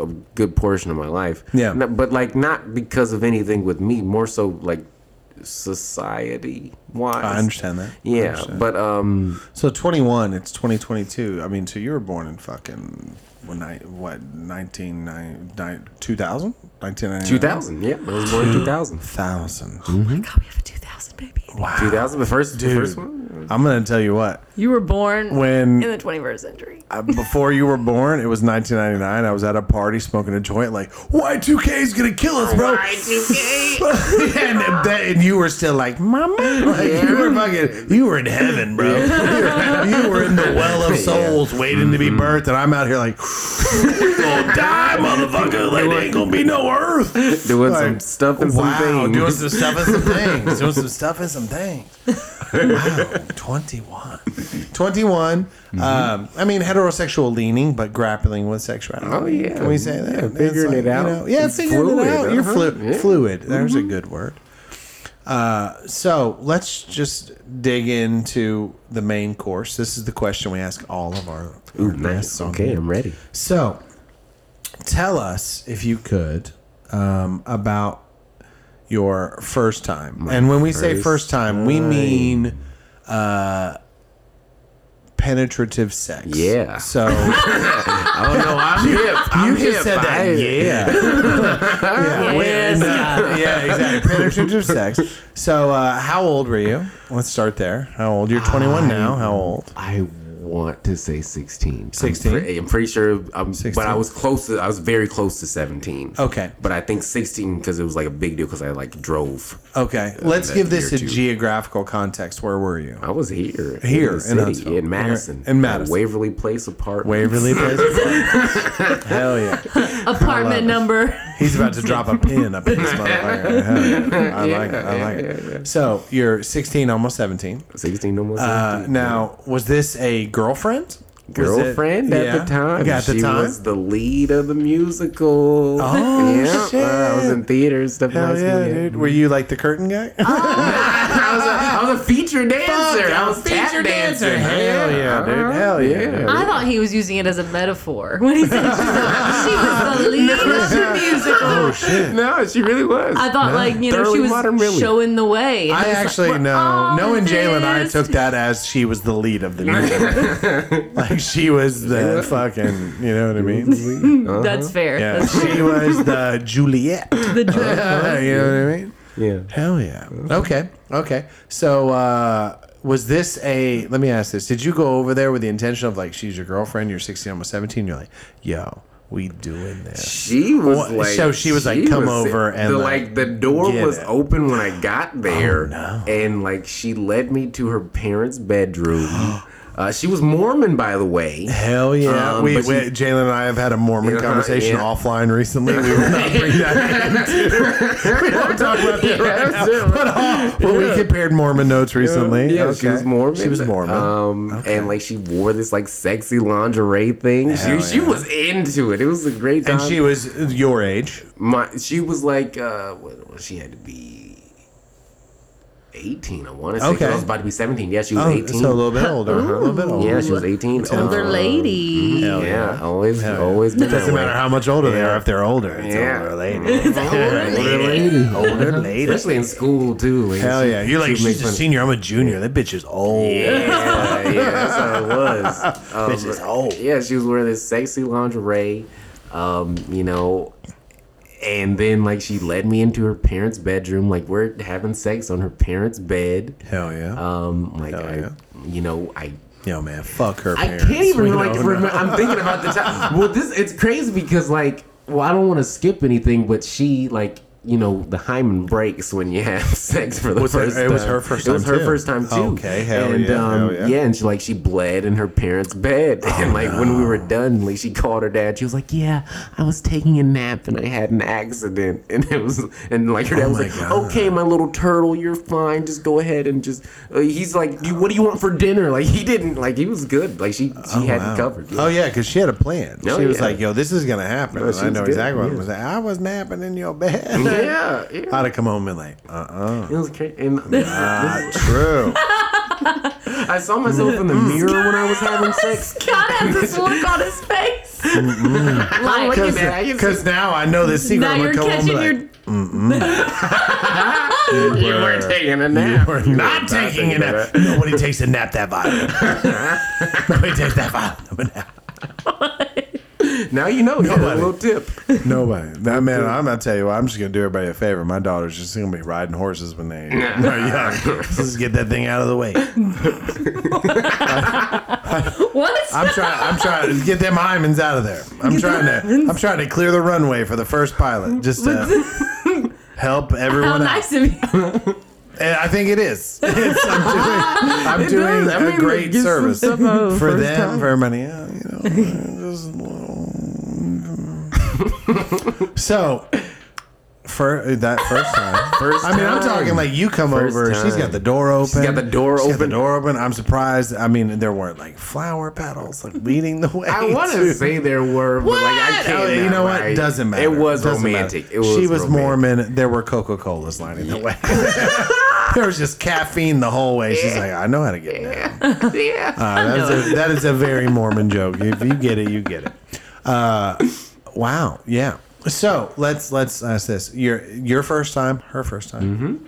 a good portion of my life. Yeah. No, but like not because of anything with me, more so like society wise. I understand that. Yeah, understand. but um, So 21, it's 2022. I mean, so you were born in fucking when I what 19 nine- 2000 1999 two thousand. Yeah, I was born in two thousand. thousand. Oh my God, we have a 2000 baby. Wow. Two thousand, the first, the Dude, first one. I'm gonna tell you what. You were born When in the 21st century. uh, before you were born, it was 1999. I was at a party smoking a joint, like Y2K is gonna kill us, bro. [LAUGHS] and, that, and you were still like, Mama, like you were fucking, you were in heaven, bro. You [LAUGHS] were, you were in the well of souls, waiting to be birthed, and I'm out here like, [LAUGHS] gonna die, motherfucker. Like there ain't gonna be no earth. Doing Like, some stuff and some wow, things. doing some stuff and some things. Doing some stuff and some things. Wow, 21. 21. Um, I mean, heterosexual leaning, but grappling with sexuality. Oh, yeah. Can we say that? Yeah, figuring it out. yeah, It's figuring fluid, it out. You're uh-huh. flu- Yeah. fluid. There's a good word. Uh, so let's just dig into the main course. This is the question we ask all of our, Ooh, our nice. Okay, here. I'm ready. So, tell us if you could um, about your first time. and when we say first first time, we mean uh, penetrative sex. Yeah. So Oh no, I'm hip. you I'm you just hip. said that. I- Yeah. yeah. Yes, when, uh, yeah. Exactly. Penetrative sex. So, uh, how old were you? Let's start there. How old? You're 21 now. How old? I want to say 16. 16? I'm, pre- I'm pretty sure. I'm, 16. But I was close to. I was very close to 17. Okay. But I think 16 because it was like a big deal because I like drove. Okay. Let's give this a too. geographical context. Where were you? I was here. Here, in, in city, in Madison. In Madison. Waverly Place apartment. Waverly Place. [LAUGHS] Hell yeah. Apartment number. He's about to drop a pin up in this [LAUGHS] motherfucker. Hell yeah. I like it. I like it. So you're 16, almost 17. 16 almost. Uh, 17. now, was this a girlfriend? Was it- girlfriend at the time. At the she time. was the lead of the musical. Oh, yeah, shit. uh, I was in theaters stuff. Hell high school, yeah, dude. Were you like the curtain guy? [LAUGHS] I was a, I was a feature dancer. I was tap feature dancer. dancer. Hell yeah, dude. Hell yeah, dude. I thought he was using it as a metaphor when he said she was the [LAUGHS] lead of the musical. Oh shit. No, she really was. I thought, like, you know, Thoroughly she was modern Millie. showing the way. I was like, actually "We're know. all Knowing Jalen, I took that as she was the lead of the musical. [LAUGHS] like [LAUGHS] she was the fucking, you know what I mean? [LAUGHS] That's fair. Yeah, That's she was the [LAUGHS] Juliet. the joke. you know what I mean? yeah. Hell yeah. Okay. Okay. So uh was this a let me ask this. Did you go over there with the intention of like she's your girlfriend, you're 16, almost 17, you're like, yo, we doing this. She was What- like, so she was like, "Come over and, the, like, like the door was it." open when I got there, Oh, no. and like she led me to her parents' bedroom. [GASPS] [GASPS] uh, she was Mormon, by the way. Hell yeah. Um, we, we she- Jalen and I have had a Mormon Yeah, conversation yeah. offline recently. We will not bring that [LAUGHS] into [LAUGHS] We won't talk about that right now. But, uh, but we compared Mormon notes recently. Yeah, she Okay. was Mormon. She was Mormon. Um, and like she wore this like sexy lingerie thing. She, she was into it. It was a great time. and she was your age. my she was like uh, what, what she had to be. 18, I want to say. Okay. I was about to be 17. Yeah, she was Oh, 18. so a little bit older. A little bit older. yeah, she was 18. Older Uh, lady. Hell Yeah, always, Hell yeah. always been Doesn't that way. matter how much older they are. If they're older, it's Yeah. older [LAUGHS] lady. Older lady. [LAUGHS] older lady. Especially in school too. Like, Hell she- yeah. You're like, she she's a senior. I'm a junior. That bitch is old. Yeah, yeah, that's how it was. Um, Bitch is old. Yeah, she was wearing this sexy lingerie, um, you know, and then like she led me into her parents' bedroom. Like we're having sex on her parents' bed. Hell yeah. Um, like Hell I, yeah. you know, I. Yo, man, fuck her I can't even We like remember. I'm thinking about the time. [LAUGHS] Well, this it's crazy because like, well, I don't want to skip anything, but she like. You know the hymen breaks when you have [LAUGHS] sex for the Was it- first it time. was her first It was her too? first time too. Okay, hell and, yeah, um, hell yeah. and she like she bled in her parents' bed, and like when we were done, like she called her dad. She was like, "Yeah, I was taking a nap and I had an accident," [LAUGHS] and it was and like her dad Oh was like, God. "Okay, my little turtle, you're fine. Just go ahead and just." Uh, he's like, "What do you want for dinner?" Like he didn't like he was good. Like she she had Wow. it covered. Oh yeah, because she had a plan. Oh, she was like, "Yo, this is gonna happen." No, I know good, exactly what yeah. Was. Like, I was napping in your bed. [LAUGHS] yeah, yeah. I'd have come home and like, "Uh, uh It was crazy. And not true, [LAUGHS] I saw myself in the mirror when I was having sex. God has this look on his face. like, Look at that. I can Because now I know the secret. now I'm you're gonna come home catching and be your. like, [LAUGHS] You weren't taking a nap. We're not taking a nap. Nobody takes a nap that violent. [LAUGHS] Nobody takes that violent of a nap. Now you know. Yeah, a Nobody. little tip. Nobody. That man, I'm gonna tell you what. I'm just gonna do everybody a favor. My daughter's just gonna be riding horses when they are young. Let's get that thing out of the way. [LAUGHS] What? I'm trying. I'm trying to get them hymens out of there. I'm trying to. I'm trying to clear the runway for the first pilot, just to [LAUGHS] help How everyone out. nice of you. And I think it is. [LAUGHS] It's, I'm doing, I'm doing does. I a mean, great service stuff out of the for them, time. for everybody. Yeah, you know. just- [LAUGHS] so, for that first time, [LAUGHS] First I mean, I'm time. talking like you come First over. She's got the door open. got the door She's got the open. door open. I'm surprised. I mean, there weren't like flower petals like leading the way. I want to- say there were, but like I Oh, can't. you know what? right. Doesn't matter. It was Doesn't romantic. matter. It was she was romantic. Mormon. There were Coca Colas lining the way. [LAUGHS] there was just caffeine the whole way. She's like, I know how to get down. yeah. Uh, that, is a, that is a very Mormon joke. If you get it, you get it. Uh, wow. Yeah. So let's let's ask this: your your first time, her first time. Mm-hmm.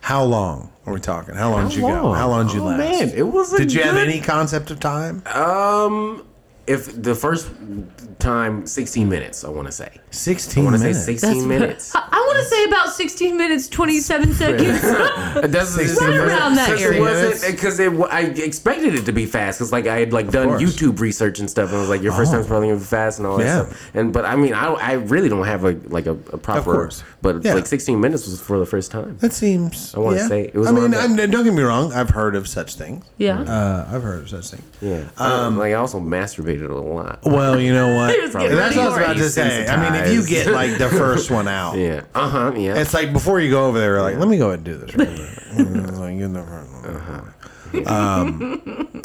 How long are we talking? How long did you go? How long did you oh, last? Man, it was. A did you have good- any concept of time? Um, if the first time, sixteen minutes. I want to say. Sixteen I want to say minutes. sixteen minutes. I, I want to say about 16 minutes, 27 [LAUGHS] seconds. That's 16 Right around that area. It wasn't because it. wa- I expected it to be fast because like I had like done course. YouTube research and stuff, and I was like, your first Oh. time's probably gonna be fast and all that Yeah. stuff. And but I mean, I, I really don't have a like a, a proper. course. But Yeah. like sixteen minutes was for the first time. That seems. I wanna say it was I mean, I'm, don't get me wrong. I've heard of such things. yeah. Uh, I've heard of such things. Yeah. Um, like I also masturbated a lot. Well, you know what? [LAUGHS] He was getting That's what I was about to say. I mean, if you get like the first one [LAUGHS] out, Yeah. Uh huh. Yeah. it's like before you go over there, like, let me go ahead and do this. real quick." It's like, get the first one. Um,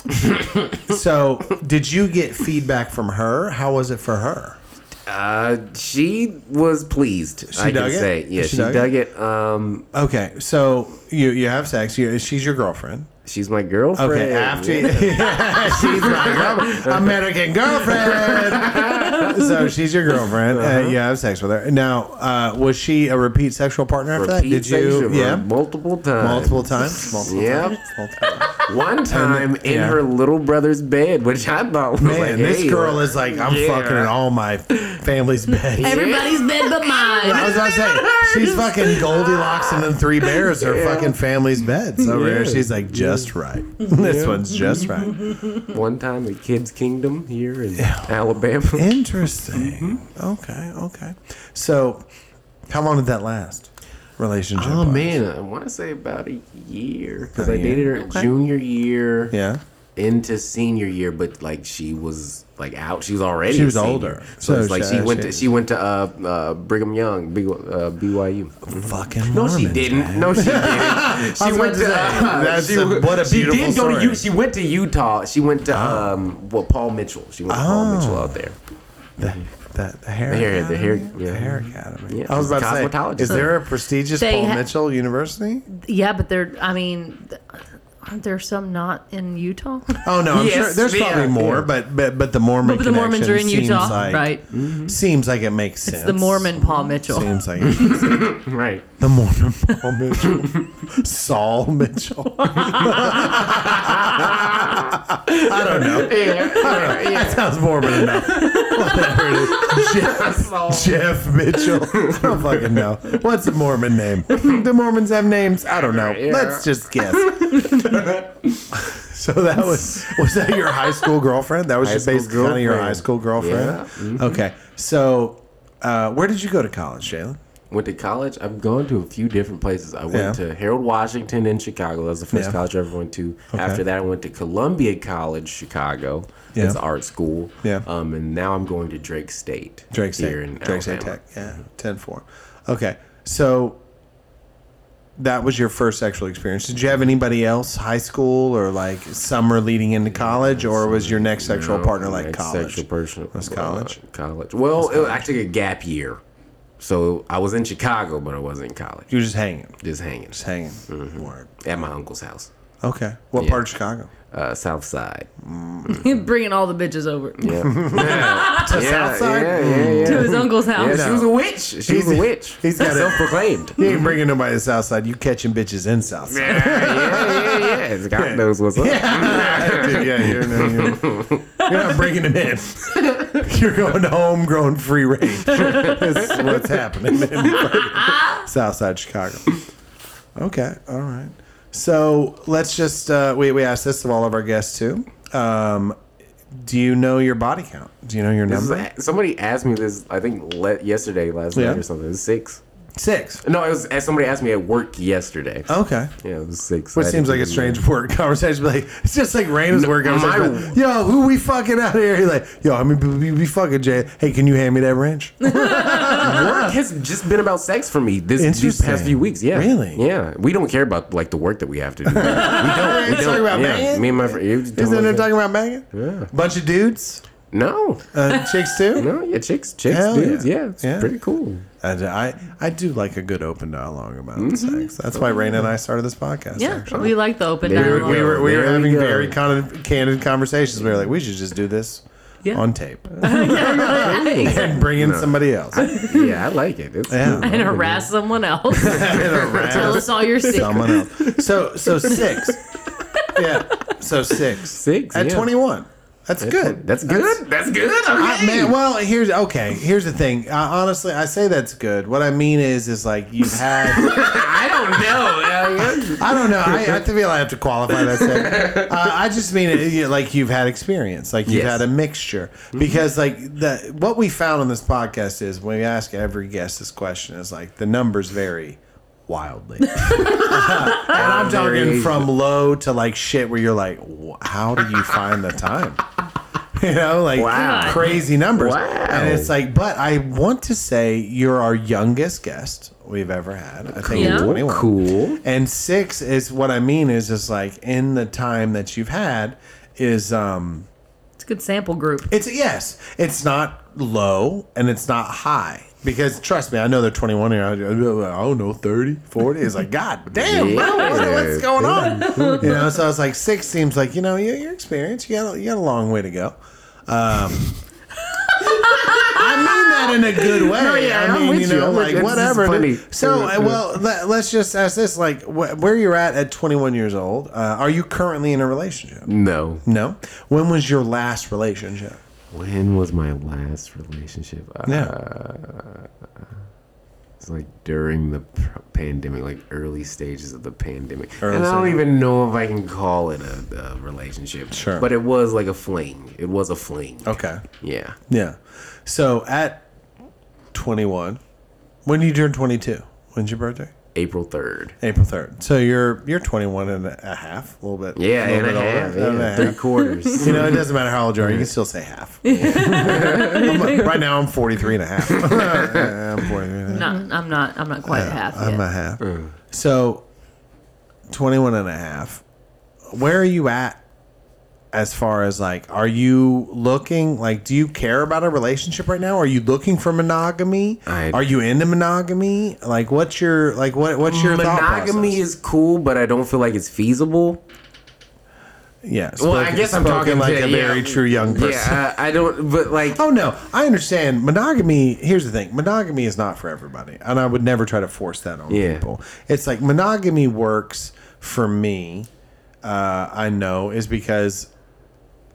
so, did you get feedback from her? How was it for her? Uh, she was pleased. She I dug can it? say, yeah, She she, dug dug, it. Um, Okay, so you you have sex. You, she's your girlfriend. She's my girlfriend. Okay, after [LAUGHS] she's my girlfriend, American girlfriend. [LAUGHS] so she's your girlfriend. Uh, you have sex with her. Now, uh, was she a repeat sexual partner after that? Did you? Yeah, multiple times. multiple times. Multiple Yep. times. Multiple times. One time in yeah. her little brother's bed, which I thought was Man, like, this hey, girl is like, I'm yeah. fucking in all my family's beds. Everybody's bed but mine. I was about to say, she's fucking Goldilocks and the three bears are fucking family's beds over here. Yeah. She's like, just Mm-hmm. right. [LAUGHS] This one's just right. [LAUGHS] One time at Kids Kingdom here in Alabama. [LAUGHS] Interesting. Mm-hmm. Okay, okay. So, how long did that last? Relationship. Oh man, I want to say about a year because I dated her junior year Yeah. Into senior year, but like she was like out. She was already. She was senior. older. so, So it's like she- she went she- to she went to uh, uh, Brigham Young, B, uh, BYU. Fucking No, she didn't. man. No, she [LAUGHS] didn't. She went to to. say, uh, that's she, a- what a she beautiful did go to. story. U, she went to Utah. She went to um, well, Paul Mitchell. She went to Paul Oh. Mitchell out there. The, the, the hair. The hair, the hair, Academy? yeah. The hair academy. Yeah, I was she's about to say, is there a prestigious They Paul ha- Mitchell University? Yeah, but they're. I mean, th- aren't there some not in Utah? Oh no, I'm [LAUGHS] Yes, sure there's yeah, probably more, yeah. but but but the Mormon. But the Mormons are in Utah, like- right? Mm-hmm. Seems like it makes sense. It's the Mormon Paul Mitchell. Seems like it. [LAUGHS] Right. the Mormon Paul Mitchell, Saul Mitchell. [LAUGHS] I don't know. That sounds Mormon enough. Whatever it is. Jeff, Jeff Mitchell. I don't fucking know. What's a Mormon name? The Mormons have names. I don't know. Yeah. Let's just guess. [LAUGHS] so that was was that your high school girlfriend? That was High just school basically kind of your girlfriend. high school girlfriend. Yeah. Mm-hmm. Okay. So uh, where did you go to college, Jalen? Went to college. I've gone to a few different places. I went Yeah. to Harold Washington in Chicago. That was the first Yeah. college I ever went to. After that, I went to Columbia College, Chicago. Yeah. It's art school. Yeah. Um, and now I'm going to Drake State. Drake State. Here in Drake State Alabama. Tech. Yeah, 10 4. Okay. So that was your first sexual experience. Did you have anybody else, high school or like summer leading into college, or was your next sexual No, partner like college? Sexual person Was uh, college? college. Well, it- I took a gap year, so I was in Chicago, but I wasn't in college. You were just hanging. Just hanging Just hanging. Mm-hmm. At my uncle's house. Okay. What Yeah. part of Chicago? Uh, South Side. [LAUGHS] Bringing all the bitches over Yeah. [LAUGHS] yeah. To South Side? Yeah, yeah, yeah. to his uncle's house. Yeah, she was a witch. She was a witch. he's got a- self-proclaimed. You ain't bringing nobody to South Side. You catching bitches in South Side. yeah, yeah, yeah, yeah. God knows what's up. Dude, yeah, [LAUGHS] you're, you're, you're not bringing them in. You're going home growing free range. That's what's happening in fucking Southside Chicago. Okay, all right. So let's just uh, we we asked this of all of our guests too. Um, do you know your body count? Do you know your This is- number? somebody asked me this. I think le- yesterday, last Yeah. night or something. It was six. Six. No, it was. as Somebody asked me at work yesterday. Okay. Yeah, it was six. Which seems like a it strange work [LAUGHS] conversation. But like, it's just like Raina's work my- conversation. Like, yo, who we fucking out here? He's like, yo, I mean, we, we fucking Jay. Hey, can you hand me that wrench? [LAUGHS] Work has just been about sex for me this these past few weeks. Yeah, Really? Yeah, we don't care about like the work that we have to do. [LAUGHS] we don't. We Talking don't. about yeah, banging? me and my friend. Isn't there talking talking about about banging? Yeah. Bunch of dudes, No, uh, chicks too. no, yeah, chicks, chicks, Hell dudes. yeah. Yeah, it's Yeah. pretty cool. And I, I do like a good open dialogue about mm-hmm. sex. That's why Raina and I started this podcast. Yeah, actually. we like the open There we dialogue. were, we were, we were There we having go. very con- candid conversations. We were like, we should just do this Yeah. on tape [LAUGHS] Hey. [LAUGHS] and bring in somebody else. yeah, I like it. It's Yeah. and harass someone else. [LAUGHS] Tell us all your secrets. Someone else. So so six. Yeah. So six. Six, at yeah. twenty one. That's good. That's good. That's, good. Okay. I, man, well, here's okay. Here's the thing. Uh, honestly, I say that's good. What I mean is, is like you've had. [LAUGHS] I don't know. [LAUGHS] I don't know. I, I feel I have to qualify that. Statement. Uh, I just mean it, you- like you've had experience, like you've Yes. had a mixture. Because like the what we found on this podcast is when we ask every guest this question is like the numbers vary wildly, [LAUGHS] and I'm talking from low to like shit where you're like, how do you find the time? [LAUGHS] You know, like Wow. crazy numbers. Wow. And it's like, but I want to say you're our youngest guest we've ever had. I think Yeah. 21. Cool. And six is what I mean is just like in the time that you've had is um It's a good sample group. it's yes, it's not low and it's not high. Because trust me, I know they're 21 here. I don't know, 30, 40. It's like, God damn, bro, what- what's going on? [LAUGHS] You know, so I was like, six seems like, you know, your, your experience, you got, a, you got a long way to go. Um, [LAUGHS] I mean that in a good way. No, yeah, I I'm mean, with you you. know, I'm with like you. It's whatever. funny. So, uh, well, let, us just ask this: like, wh- where you're at at 21 years old? Uh, are you currently in a relationship? No. No. When was your last relationship? When was my last relationship? Uh, Yeah. It's like during the pandemic, like early stages of the pandemic. Early and I don't even know if I can call it a, a relationship. Sure. But it was like a fling. It was a fling. Okay. Yeah. Yeah. So at 21, when did you turn 22? When's your birthday? April 3rd. April 3rd. So you're you're 21 and a half, a little bit. Yeah, little and a bit older, half. and a half. three quarters. [LAUGHS] You know, it doesn't matter how old you are. You can still say half. [LAUGHS] I'm- right now, I'm 43 and a half. [LAUGHS] I'm 43 and a half. Not, I'm not. I'm not quite half. I'm a half. Mm. So, 21 and a half. Where are you at as far as like, are you looking, like, do you care about a relationship right now? Are you looking for monogamy? I- are you into monogamy? Like, what's your, like, what, what's your thought Monogamy is cool, but I don't feel like it's feasible. Yeah. Well, I guess I'm talking like to a very yeah, true young person. Yeah, I, I don't. But like, Oh no, I understand. Monogamy. Here's the thing: monogamy is not for everybody, and I would never try to force that on Yeah. people. It's like monogamy works for me. Uh, I know is because,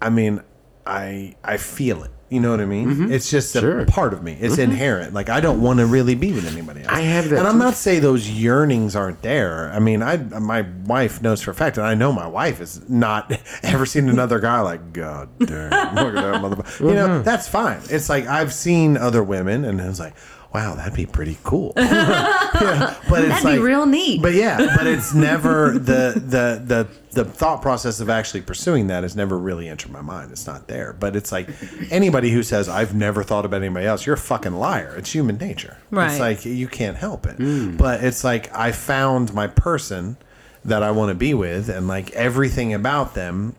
I mean, I I feel it. You know what I mean? It's just a Mm-hmm. Sure. Mm-hmm. part of me. It's inherent. Like I don't want to really be with anybody else. I have that and I'm too. not saying those yearnings aren't there. I mean, I my wife knows for a fact, and I know my wife has not [LAUGHS] ever seen another guy like God damn, look at that motherfucker. [LAUGHS] You know, Mm-hmm. that's fine. It's like I've seen other women, and it's like, wow, that'd be pretty cool. [LAUGHS] yeah, but it's That'd like be real neat. but yeah, but it's never the the the the thought process of actually pursuing that has never really entered my mind. It's not there. But it's like anybody who says I've never thought about anybody else, you're a fucking liar. It's human nature. Right. It's like you can't help it. Hmm. But it's like I found my person that I want to be with, and like everything about them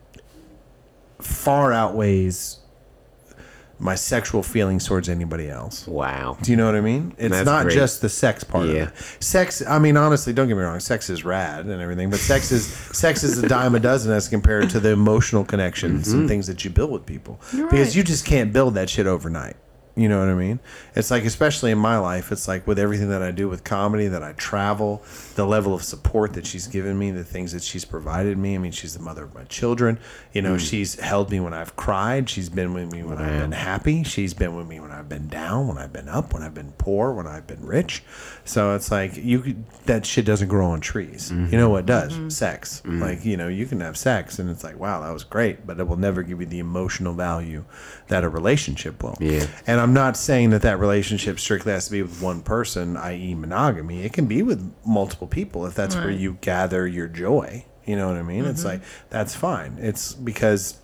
far outweighs my sexual feelings towards anybody else. Wow. Do you know what I mean? It's That's not great. just the sex part Yeah. of it. Sex, I mean, honestly, don't get me wrong. Sex is rad and everything, but sex is [LAUGHS] sex is a dime a dozen as compared to the emotional connections Mm-hmm. and things that you build with people. You're because right. you just can't build that shit overnight. You know what I mean? It's like, especially in my life, it's like with everything that I do with comedy, that I travel, the level of support that she's given me, the things that she's provided me. I mean, she's the mother of my children. You know, mm. she's held me when I've cried. She's been with me when I've been happy. She's been with me when I've been down, when I've been up, when I've been poor, when I've been rich. So it's like you could, that shit doesn't grow on trees. You mm-hmm. know what does? Mm-hmm. Sex. Mm-hmm. Like you know, you can have sex, and it's like, wow, that was great, but it will never give you the emotional value that a relationship will. Yeah. And I'm not saying that that relationship strictly has to be with one person, i.e., monogamy. It can be with multiple people if that's where you gather your joy. You know what I mean? It's mm-hmm. like that's fine. It's because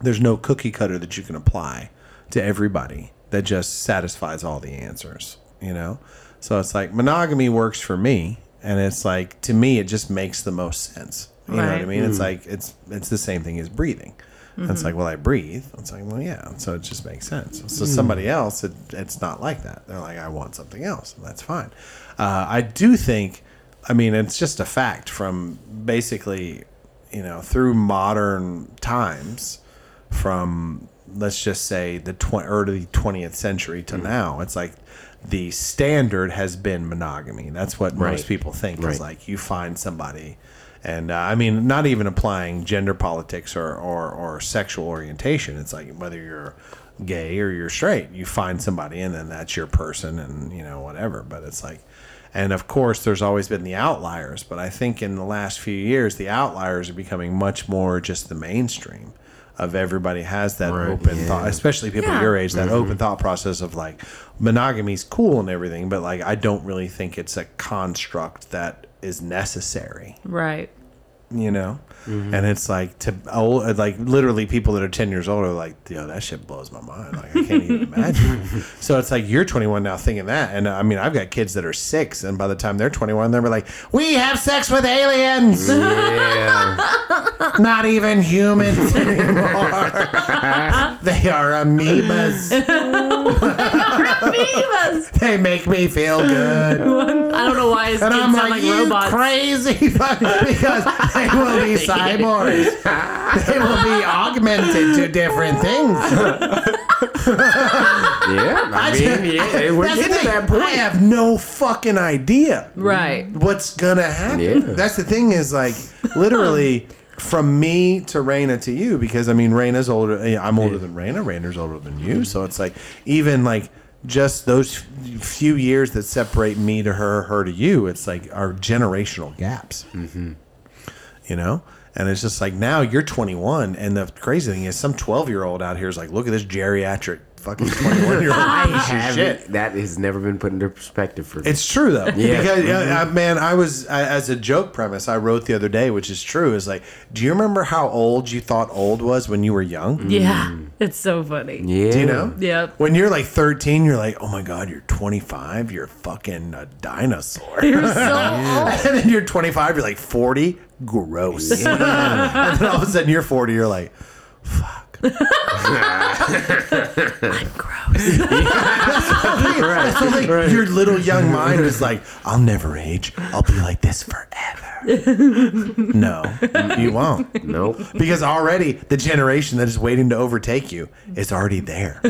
there's no cookie cutter that you can apply to everybody that just satisfies all the answers, you know? So it's like monogamy works for me and it's like to me it just makes the most sense. You know what I Right. mean? It's mm. like it's it's the same thing as breathing. It's mm-hmm. like, well, I breathe. It's like, well, yeah. So it just makes sense. So mm. somebody else, it, it's not like that. They're like, I want something else. And that's fine. Uh, I do think, I mean, it's just a fact from basically, you know, through modern times, from let's just say the tw- early 20th century to mm. now, it's like the standard has been monogamy. That's what Right. most people think Right. is like you find somebody. And uh, I mean, not even applying gender politics or, or, or sexual orientation. It's like whether you're gay or you're straight, you find somebody and then that's your person and, you know, whatever. But it's like, and of course, there's always been the outliers. But I think in the last few years, the outliers are becoming much more just the mainstream of everybody has that Right, open yeah. thought, especially people Yeah. your age, that open thought process of like monogamy's cool and everything. But like, I don't really think it's a construct that is necessary Right. you know and it's like to old like literally people that are 10 years older are like yo that shit blows my mind. Like i can't even imagine. [LAUGHS] So it's like you're 21 now thinking that. And uh, i mean i've got kids that are six and by the time they're 21 they're like we have sex with aliens! Yeah. [LAUGHS] not even humans [LAUGHS] anymore. They are amoebas. Amoebas. they make me feel good. I don't know why his and kids I'm sound like, like you robots. crazy because they will be cyborgs. [LAUGHS] they will be augmented to different things. [LAUGHS] Yeah. I mean, yeah. We're That's the getting to thing. that point. I have no fucking idea right. what's gonna happen. Yeah. That's the thing is like literally from me to Raina to you because I mean Raina's older. yeah, I'm older than Raina. Raina's older than you. So it's like even like just those few years that separate me to her, her to you. It's like our generational gaps. Mm-hmm. You know. And it's just like now you're 21, and the crazy thing is, some 12 year old out here is like, look at this geriatric fucking [LAUGHS] 21 year old I piece of shit. That has never been put into perspective for me. It's true though, Yeah. because uh, uh, man, I was I, as a joke premise I wrote the other day, which is true. Is like, do you remember how old you thought old was when you were young? Yeah. It's so funny. yeah. Do you know? Yep. When you're like 13, you're like, oh my god, you're 25, you're fucking a dinosaur. You're [LAUGHS] so old. and then you're 25, you're like 40, gross. [LAUGHS] and then all of a sudden you're 40, you're like, fuck. [LAUGHS] I'm gross. [LAUGHS] So like your little young mind is like, I'll never age. I'll be like this forever. no, you won't. Nope. Because already the generation that is waiting to overtake you is already there.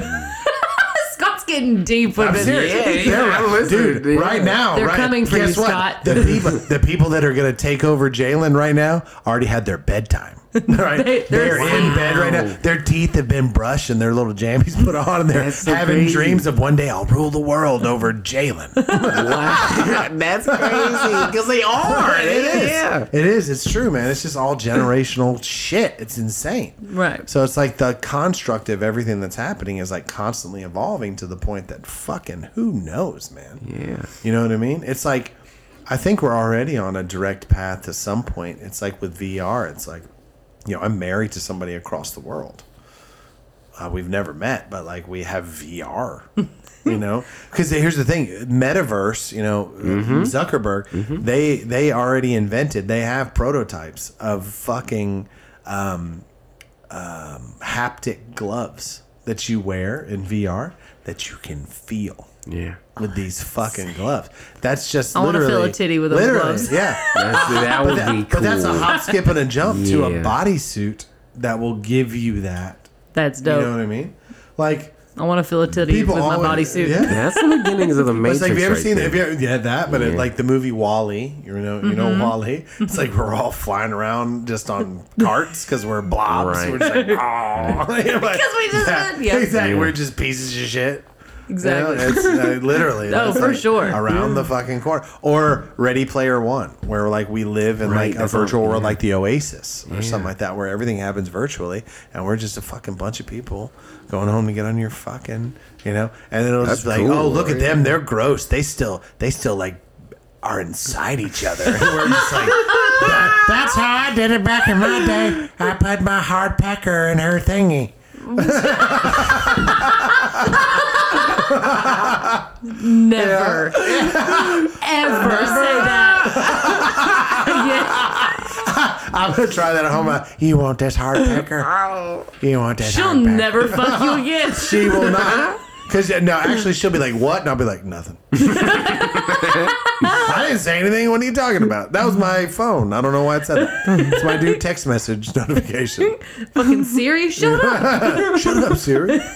Scott's getting deep with I'm it. serious. Yeah, yeah, I'm listening. dude, Yeah. right now, They're right, coming for guess you, what? Scott. The [LAUGHS] people, the people that are going to take over Jalen right now already had their bedtime. [LAUGHS] Right, They- they're, they're- in bed right now. Their teeth have been brushed and their little jammies put on, and they're That's so having crazy. dreams of one day I'll rule the world over Jalen. [LAUGHS] Wow. [LAUGHS] That's crazy. Because they are. It is. Yeah. It is. It's true, man. It's just all generational shit. It's insane. Right. So it's like the construct of everything that's happening is like constantly evolving to the point that fucking who knows, man. Yeah. You know what I mean? It's like I think we're already on a direct path to some point. It's like with VR. It's like you know I'm married to somebody across the world. Uh, we've never met, but like we have VR. [LAUGHS] you know, because here's the thing: metaverse. You know, Zuckerberg. They they already invented. They have prototypes of fucking um, um, haptic gloves that you wear in VR that you can feel Yeah. with these fucking gloves. That's just I wanna fill a titty with those literally, gloves. Yeah, [LAUGHS] That's, that would but, that- be but that's a hop, skip, and a jump to a Yeah. bodysuit that will give you that. That's dope. You know what I mean? Like I want to fill a titty people with my always- bodysuit. Yeah. [LAUGHS] That's the beginnings of the Matrix. [LAUGHS] It's like, have you ever right seen? there. Have you ever, yeah, that, but it, Yeah. like the movie WALL-E. You know, you know Mm-hmm. WALL-E. It's like we're all flying around just on carts because we're blobs. Right. We're just like, oh, because we just did, yeah. exactly. Yeah. We're just pieces of shit. Exactly. You know, it's uh, [LAUGHS] literally. Oh, that's for like sure. Around the fucking corner, or Ready Player One, where like we live in Right, like a that's all- virtual world, yeah. like the Oasis or Yeah. something like that, where everything happens virtually, and we're just a fucking bunch of people going home to get on your fucking, you know, and then it'll just be like, cool, oh, look at right? them, they're gross. They still, they still like are inside each other. [LAUGHS] And we're just like. [LAUGHS] "That- that's how I did it back in my day. I put my hard pecker in her thingy. Never, ever say that. yeah. [LAUGHS] I'm gonna try that at home. Uh, You want this hard pecker? You want this She'll hard pecker? never fuck you again. [LAUGHS] She will not. Because no, actually, she'll be like, "What?" And I'll be like, "Nothing." [LAUGHS] I didn't say anything. What are you talking about? That was my phone. I don't know why it said that. It's my new text message notification. [LAUGHS] Fucking Siri, shut up. [LAUGHS] Shut up, Siri. [LAUGHS]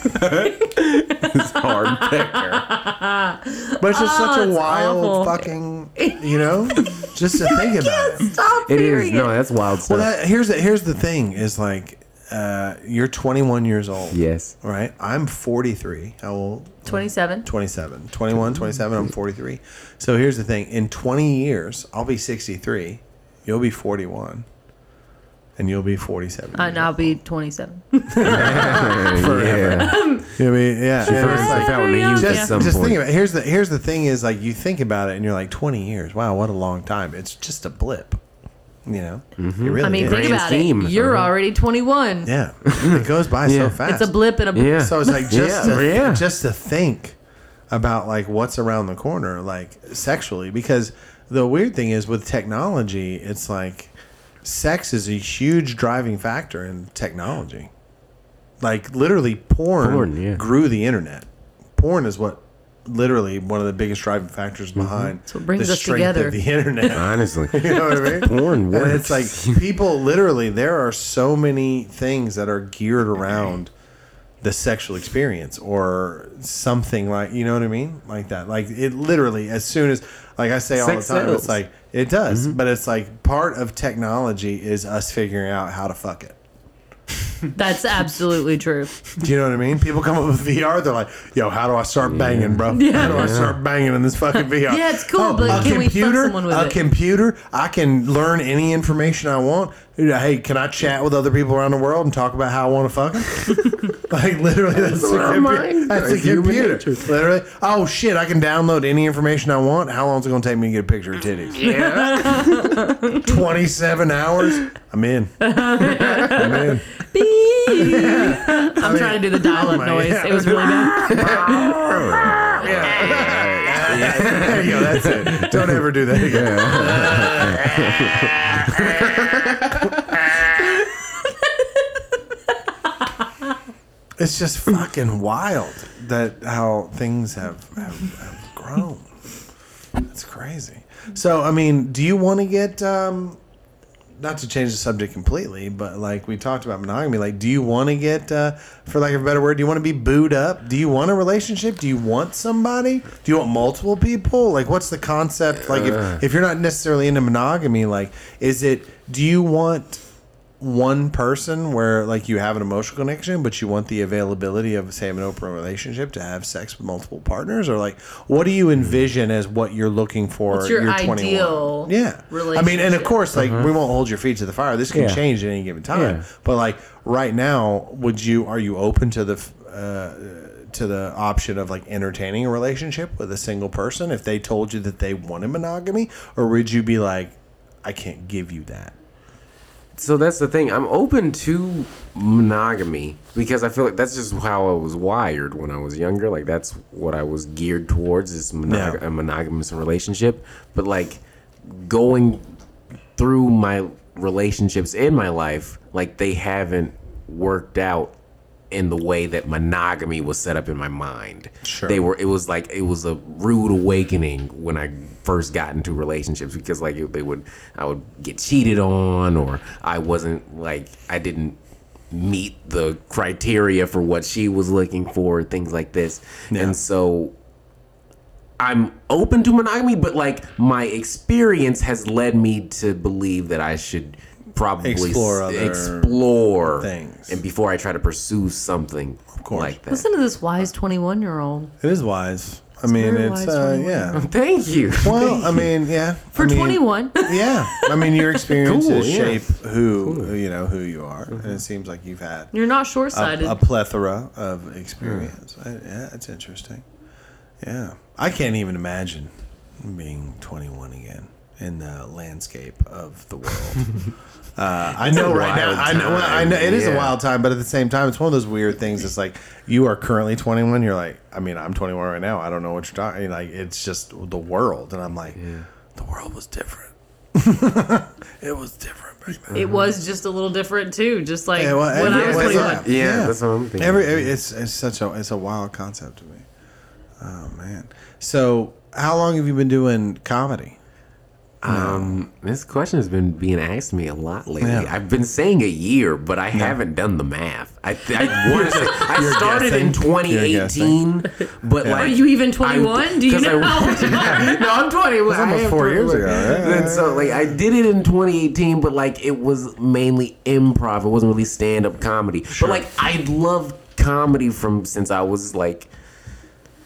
It's hard pecker. But it's just such a wild awful. fucking, you know, just to think about it. Stop It hearing is. No, that's wild stuff. Well, that, here's the, here's the thing: is like, uh, you're 21 years old. yes. Right. I'm 43. How old? 27. 27 21 27 i'm 43 so here's the thing in 20 years i'll be 63 you'll be 41 and you'll be 47 uh, And I'll be 27. [LAUGHS] Yeah. you'll yeah and it's like- stuff out when they young. used it at just, just think about it. Here's the here's the thing is like you think about it and you're like 20 years. Wow, what a long time. It's just a blip. You know, Mm-hmm. it really I mean, is. think Grand about scheme. it. You're Uh-huh. already 21. yeah, it goes by Yeah. so fast. It's a blip in a Yeah. So it's like just Yeah, to, yeah. just to think about like what's around the corner, like sexually, because the weird thing is with technology, it's like sex is a huge driving factor in technology. Like literally, porn, Porn, yeah. grew the internet. Porn is what literally one of the biggest driving factors Mm-hmm. behind what brings the us strength together. of the internet. [LAUGHS] Honestly. [LAUGHS] You know what I mean? Porn And it's like people literally there are so many things that are geared around the sexual experience or something like you know what I mean? Like that. Like it literally as soon as like I say all Sex the time, sells. it's like it does. But it's like part of technology is us figuring out how to fuck it. That's absolutely true. Do you know what I mean? People come up with VR, they're like, "Yo, how do I start banging, bro? Yeah. How do I start banging in this fucking VR?" Yeah, it's cool, but a can we fuck computer, someone with a it? computer, I can learn any information I want. Hey, can I chat with other people around the world and talk about how I want to fuck them? [LAUGHS] like literally, that's the our computer. That's a That's human computer. nature. Literally, oh shit, I can download any information I want. How long is it going to take me to get a picture of titties? [LAUGHS] Yeah. Twenty-seven hours. I'm in. I'm in. I'm trying to do the dial up [LAUGHS] my- noise. yeah. It was really bad. There you go. That's it. Don't ever do that again. [LAUGHS] it's just [LAUGHS] fucking wild that how things have, have, have grown. It's crazy. So, I mean, do you want to get, um, not to change the subject completely, but like we talked about monogamy, like, do you want to get, uh, for lack of a better word, do you want to be booed up? Do you want a relationship? Do you want somebody? Do you want multiple people? Like, what's the concept? Like, if, if you're not necessarily into monogamy, like, is it, do you want one person where like you have an emotional connection, but you want the availability of say an open relationship to have sex with multiple partners, or like what do you envision as what you're looking for? What's your You're ideal Yeah, I mean, and of course, like we won't hold your feet to the fire. This can Uh-huh. Yeah. change at any given time. Yeah. But like right now, would you are you open to the uh, to the option of like entertaining a relationship with a single person if they told you that they wanted monogamy, or would you be like, I can't give you that? So that's the thing. I'm open to monogamy because I feel like that's just how I was wired when I was younger. Like that's what I was geared towards is monog- Yeah. a monogamous relationship. But like going through my relationships in my life, like they haven't worked out in the way that monogamy was set up in my mind. Sure. They were. It was like it was a rude awakening when I first got into relationships because like they would I would get cheated on or I wasn't like I didn't meet the criteria for what she was looking for things like this and so I'm open to monogamy, but like my experience has led me to believe that I should probably Explore s- other explore things. and before I try to pursue something of course. like that. Listen to this wise 21 year old. It is wise. I mean, very it's uh, yeah. [LAUGHS] Thank you. Well, I mean, yeah. For I mean, 21. [LAUGHS] Yeah, I mean, your experiences Cool, yeah. shape who you know who you are, and it seems like you've had You're not short sighted. a plethora of experience. I, yeah, it's interesting. Yeah, I can't even imagine being 21 again in the landscape of the world. [LAUGHS] Uh, I know right now. wild I know. Well, I time, know it is a wild time, but at the same time, it's one of those weird things. It's like you are currently 21. You're like, I mean, I'm 21 right now. I don't know what you're talking. Like, it's just the world, and I'm like, the world was different. [LAUGHS] it was different back then. it was just a little different too, just like Yeah, well, when I was 21. yeah. Yeah, that's what I'm thinking. Every, every it's it's such a it's a wild concept to me. Oh man. So how long have you been doing comedy? Um, this question has been being asked me a lot lately. Yeah. I've been saying a year, but I haven't done the math. I, I [LAUGHS] want to say I started guessing. in 2018, but like Are you even 21? Do you [LAUGHS] 'cause I- know how [LAUGHS] old no, I'm 20. It was almost four years ago. Yeah, and so, like, I did it in 2018, but like, it was mainly improv. It wasn't really stand up comedy. Sure. But like, I love comedy from since I was like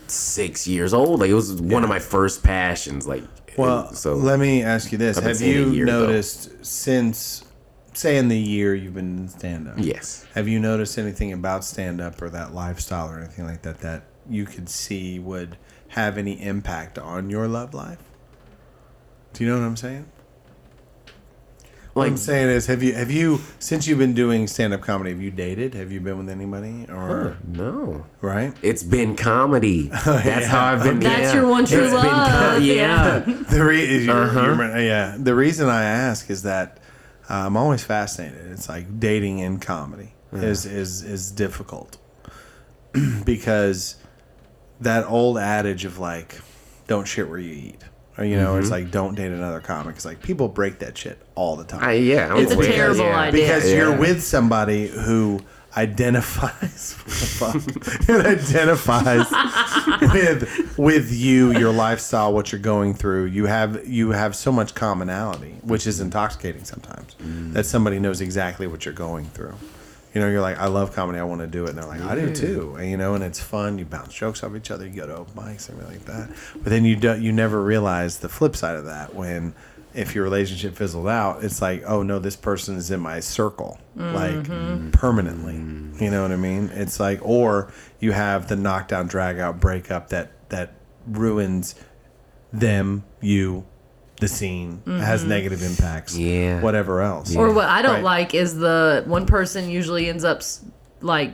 six years old. Like, it was one of my first passions. Like, Well, so let me ask you this: Have you year, though. noticed since, say, in the year you've been in stand up? yes. Have you noticed anything about stand up or that lifestyle or anything like that that you could see would have any impact on your love life? Do you know what I'm saying? What I'm saying is, have you have you since you've been doing stand up comedy? Have you dated? Have you been with anybody? Or no. right? It's been comedy. [LAUGHS] That's how I've been. That's yeah. your one true It's love. co- yeah. [LAUGHS] The re- you're- Uh-huh. you're- yeah. The reason I ask is that uh, I'm always fascinated. It's like dating in comedy is is is difficult [CLEARS THROAT] because that old adage of like, don't shit where you eat. Or, you know, it's mm-hmm. like don't date another comic. It's like people break that shit all the time. I, yeah, I'm It's a aware. terrible yeah. idea. because Yeah. you're with somebody who identifies [LAUGHS] it identifies with with you your lifestyle what you're going through you have you have so much commonality which is intoxicating sometimes mm. that somebody knows exactly what you're going through you know you're like i love comedy i want to do it. And they're like i do too. And, you know and it's fun you bounce jokes off each other you go to open mics and everything like that. But then you don't, you never realize the flip side of that when if your relationship fizzled out, it's like, oh no, this person is in my circle, like mm-hmm. permanently. Mm. You know what I mean? It's like, or you have the knockdown, drag out, breakup that that ruins them, you, the scene, has mm-hmm. negative impacts. Yeah. Whatever else. Or what I don't Right. like is the one person usually ends up like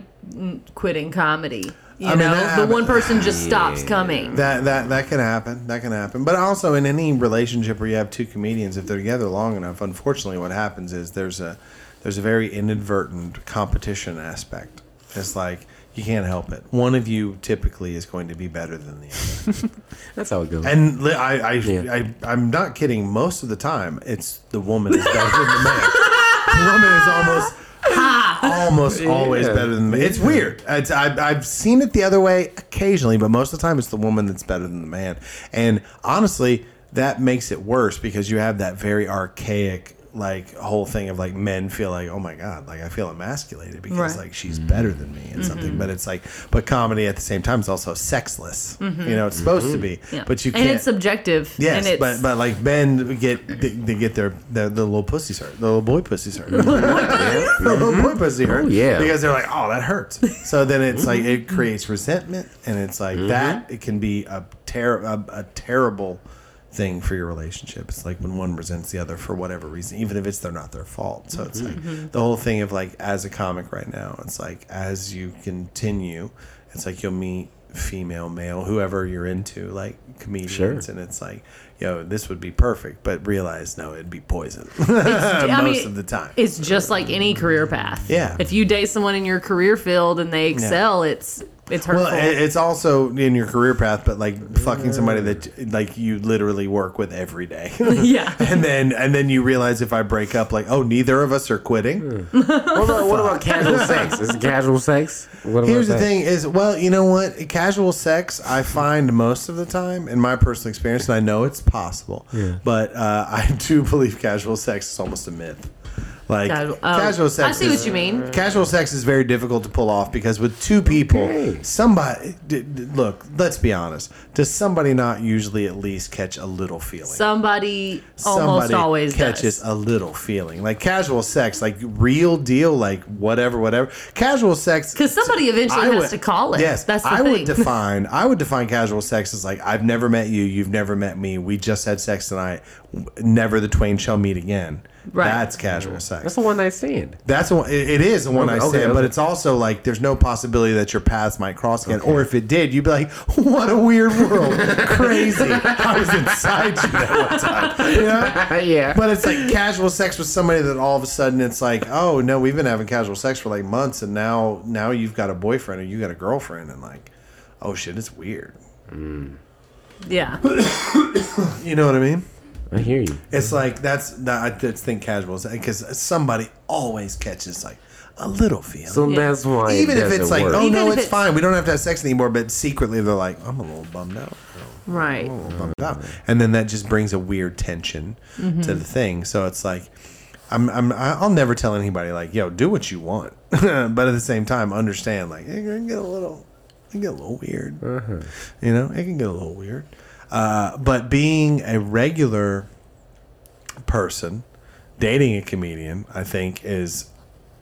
quitting comedy. You I mean, know, that the happen- one person just stops coming. That that that can happen. That can happen. But also in any relationship where you have two comedians, if they're together long enough, unfortunately, what happens is there's a there's a very inadvertent competition aspect. It's like you can't help it. One of you typically is going to be better than the other. [LAUGHS] That's how it goes. And li- I, I, Yeah. I, I'm not kidding. Most of the time, it's the woman is better than the man. The woman is almost, almost always Yeah. better than the man. It's weird. It's, I've, I've seen it the other way occasionally, but most of the time, it's the woman that's better than the man. And honestly, that makes it worse because you have that very archaic like whole thing of like men feel like oh my god like I feel emasculated because Right. like she's better than me and something mm-hmm. but it's like but comedy at the same time is also sexless mm-hmm. you know it's supposed to mm-hmm. be Yeah. but you and can't it's subjective. Yes, and it's, but but like men get they, they get their, their the little pussies hurt, the little boy pussies hurt, [LAUGHS] [LAUGHS] the little boy pussy hurt. Oh, yeah. because they're like, oh, that hurts. So then it's like it creates resentment, and it's like that. It can be a ter- a, a terrible thing for your relationship. It's like when one resents the other for whatever reason, even if it's they're not their fault. So it's like mm-hmm. the whole thing of like as a comic right now, it's like as you continue, it's like you'll meet female, male, whoever you're into, like comedians, Sure. and it's like, yo, this would be perfect, but realize no, it'd be poison [LAUGHS] I most mean, of the time. It's just like any career path. Yeah. If you date someone in your career field and they excel, it's it's hurtful. Well, it's also in your career path, but like fucking somebody that like you literally work with every day. [LAUGHS] [LAUGHS] yeah. and then and then you realize if I break up, like, oh, neither of us are quitting. [LAUGHS] What about, what about casual sex? Is it casual sex? What about Here's the that? thing: is well, you know what? Casual sex, I find most of the time, in my personal experience, and I know it's possible, but uh, I do believe casual sex is almost a myth. Like Casual- um, oh, casual sex, I see is- what you mean. Casual sex is very difficult to pull off because with two people, Okay. somebody d- d- look. Let's be honest. Does somebody not usually at least catch a little feeling? Somebody almost somebody always catches does. a little feeling like casual sex like real deal like whatever whatever casual sex Because somebody eventually I has would- to call it. yes That's the i thing. would [LAUGHS] define i would define casual sex as like i've never met you you've never met me we just had sex tonight never the twain shall meet again Right. that's casual sex That's a one night stand. that's the one. It it is the one I Okay, said, okay, but okay. it's also like there's no possibility that your paths might cross again. Or if it did, you'd be like, "What a weird world, crazy." I was inside you that one time. You [LAUGHS] know? yeah. But it's like casual sex with somebody that all of a sudden it's like, "Oh no, we've been having casual sex for like months, and now now you've got a boyfriend or you got a girlfriend, and like, oh shit, it's weird." Mm. yeah. [COUGHS] You know what I mean? I hear you. It's like that's that. I just think casual because somebody always catches like a little feeling. So that's why. it even if it's like, work. oh Even no, it's it's- fine. We don't have to have sex anymore. But secretly, they're like, I'm a little bummed out. Right. I'm a little bummed out. And then that just brings a weird tension Mm-hmm. to the thing. So it's like, I'm, I'm, I'll never tell anybody like, yo, do what you want. [LAUGHS] but at the same time, understand like it can get a little, it can get a little weird. You know, it can get a little weird. Uh, but being a regular person, dating a comedian, I think is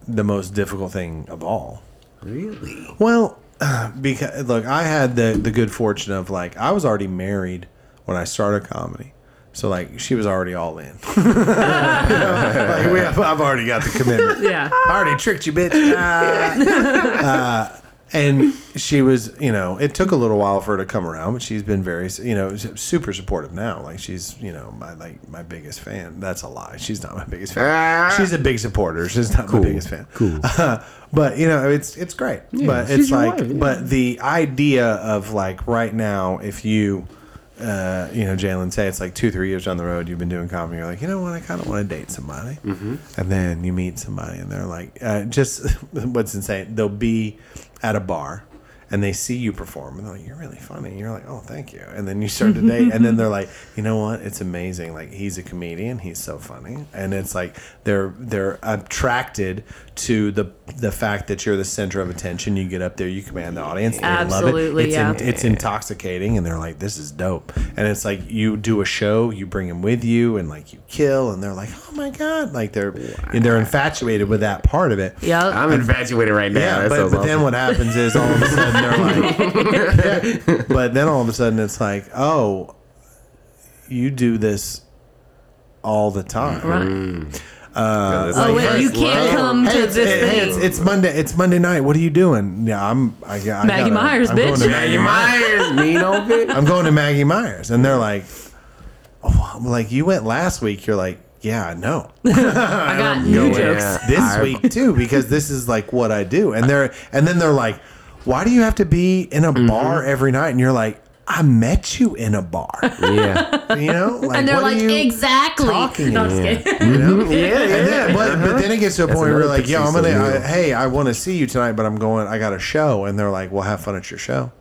the most difficult thing of all. really. Well, [SIGHS] because look, I had the the good fortune of like I was already married when I started comedy, so like she was already all in. [LAUGHS] You know, like, we have, I've already got the commitment. Yeah. I already tricked you, bitch. [LAUGHS] Uh, uh, and she was, you know, it took a little while for her to come around, but she's been very, you know, super supportive now. Like she's, you know, my like my biggest fan. That's a lie. She's not my biggest fan. Ah. She's a big supporter. She's not my biggest fan. Cool. [LAUGHS] but you know, it's it's great. but it's like, wife, yeah. but the idea of like right now, if you. Uh, you know, Jalen, say it's like two, three years down the road, you've been doing comedy. You're like, you know what? I kind of want to date somebody, mm-hmm. and then you meet somebody, and they're like, uh, just [LAUGHS] what's insane? They'll be at a bar, and they see you perform, and they're like, you're really funny. And you're like, oh, thank you. And then you start to date, and then they're like, you know what? It's amazing. Like he's a comedian. He's so funny, and it's like they're they're attracted to the the fact that you're the center of attention. You get up there, you command the audience. They love Absolutely, it. It's, yeah. in- it's intoxicating, and they're like, this is dope. And it's like you do a show, you bring them with you, and like you kill, and they're like, oh my god, like they're and they're infatuated with that part of it. Yeah, I'm infatuated right now. Yeah, That but, sounds but then what happens is all of a sudden they're like, Yeah. [LAUGHS] but then all of a sudden it's like, oh, you do this all the time. right. Mm. Uh, Oh, wait, you can't come Hey, to it's, this hey, thing. it's, it's Monday. It's Monday night. What are you doing? Yeah, I'm. I, I Maggie gotta- Meyers, I'm going bitch. to Maggie Maggie Meyers. Meyers, mean old [LAUGHS] bitch. I'm going to Maggie Meyers, and they're like, oh, I'm like, you went last week. You're like, yeah, [LAUGHS] [LAUGHS] I know. I got new jokes. out. this I- week too because this is like what I do. And they're and then they're like, why do you have to be in a bar every night? And you're like, I met you in a bar. Yeah. You know, like, And they're what are like, you exactly. talking No, I'm just kidding. You know? [LAUGHS] yeah, yeah. And then, but, but uh-huh. then it gets to a point where you're like, yo, I'm gonna, of I, meal. hey, I want to see you tonight, but I'm going, I got a show, and they're like, well, have fun at your show.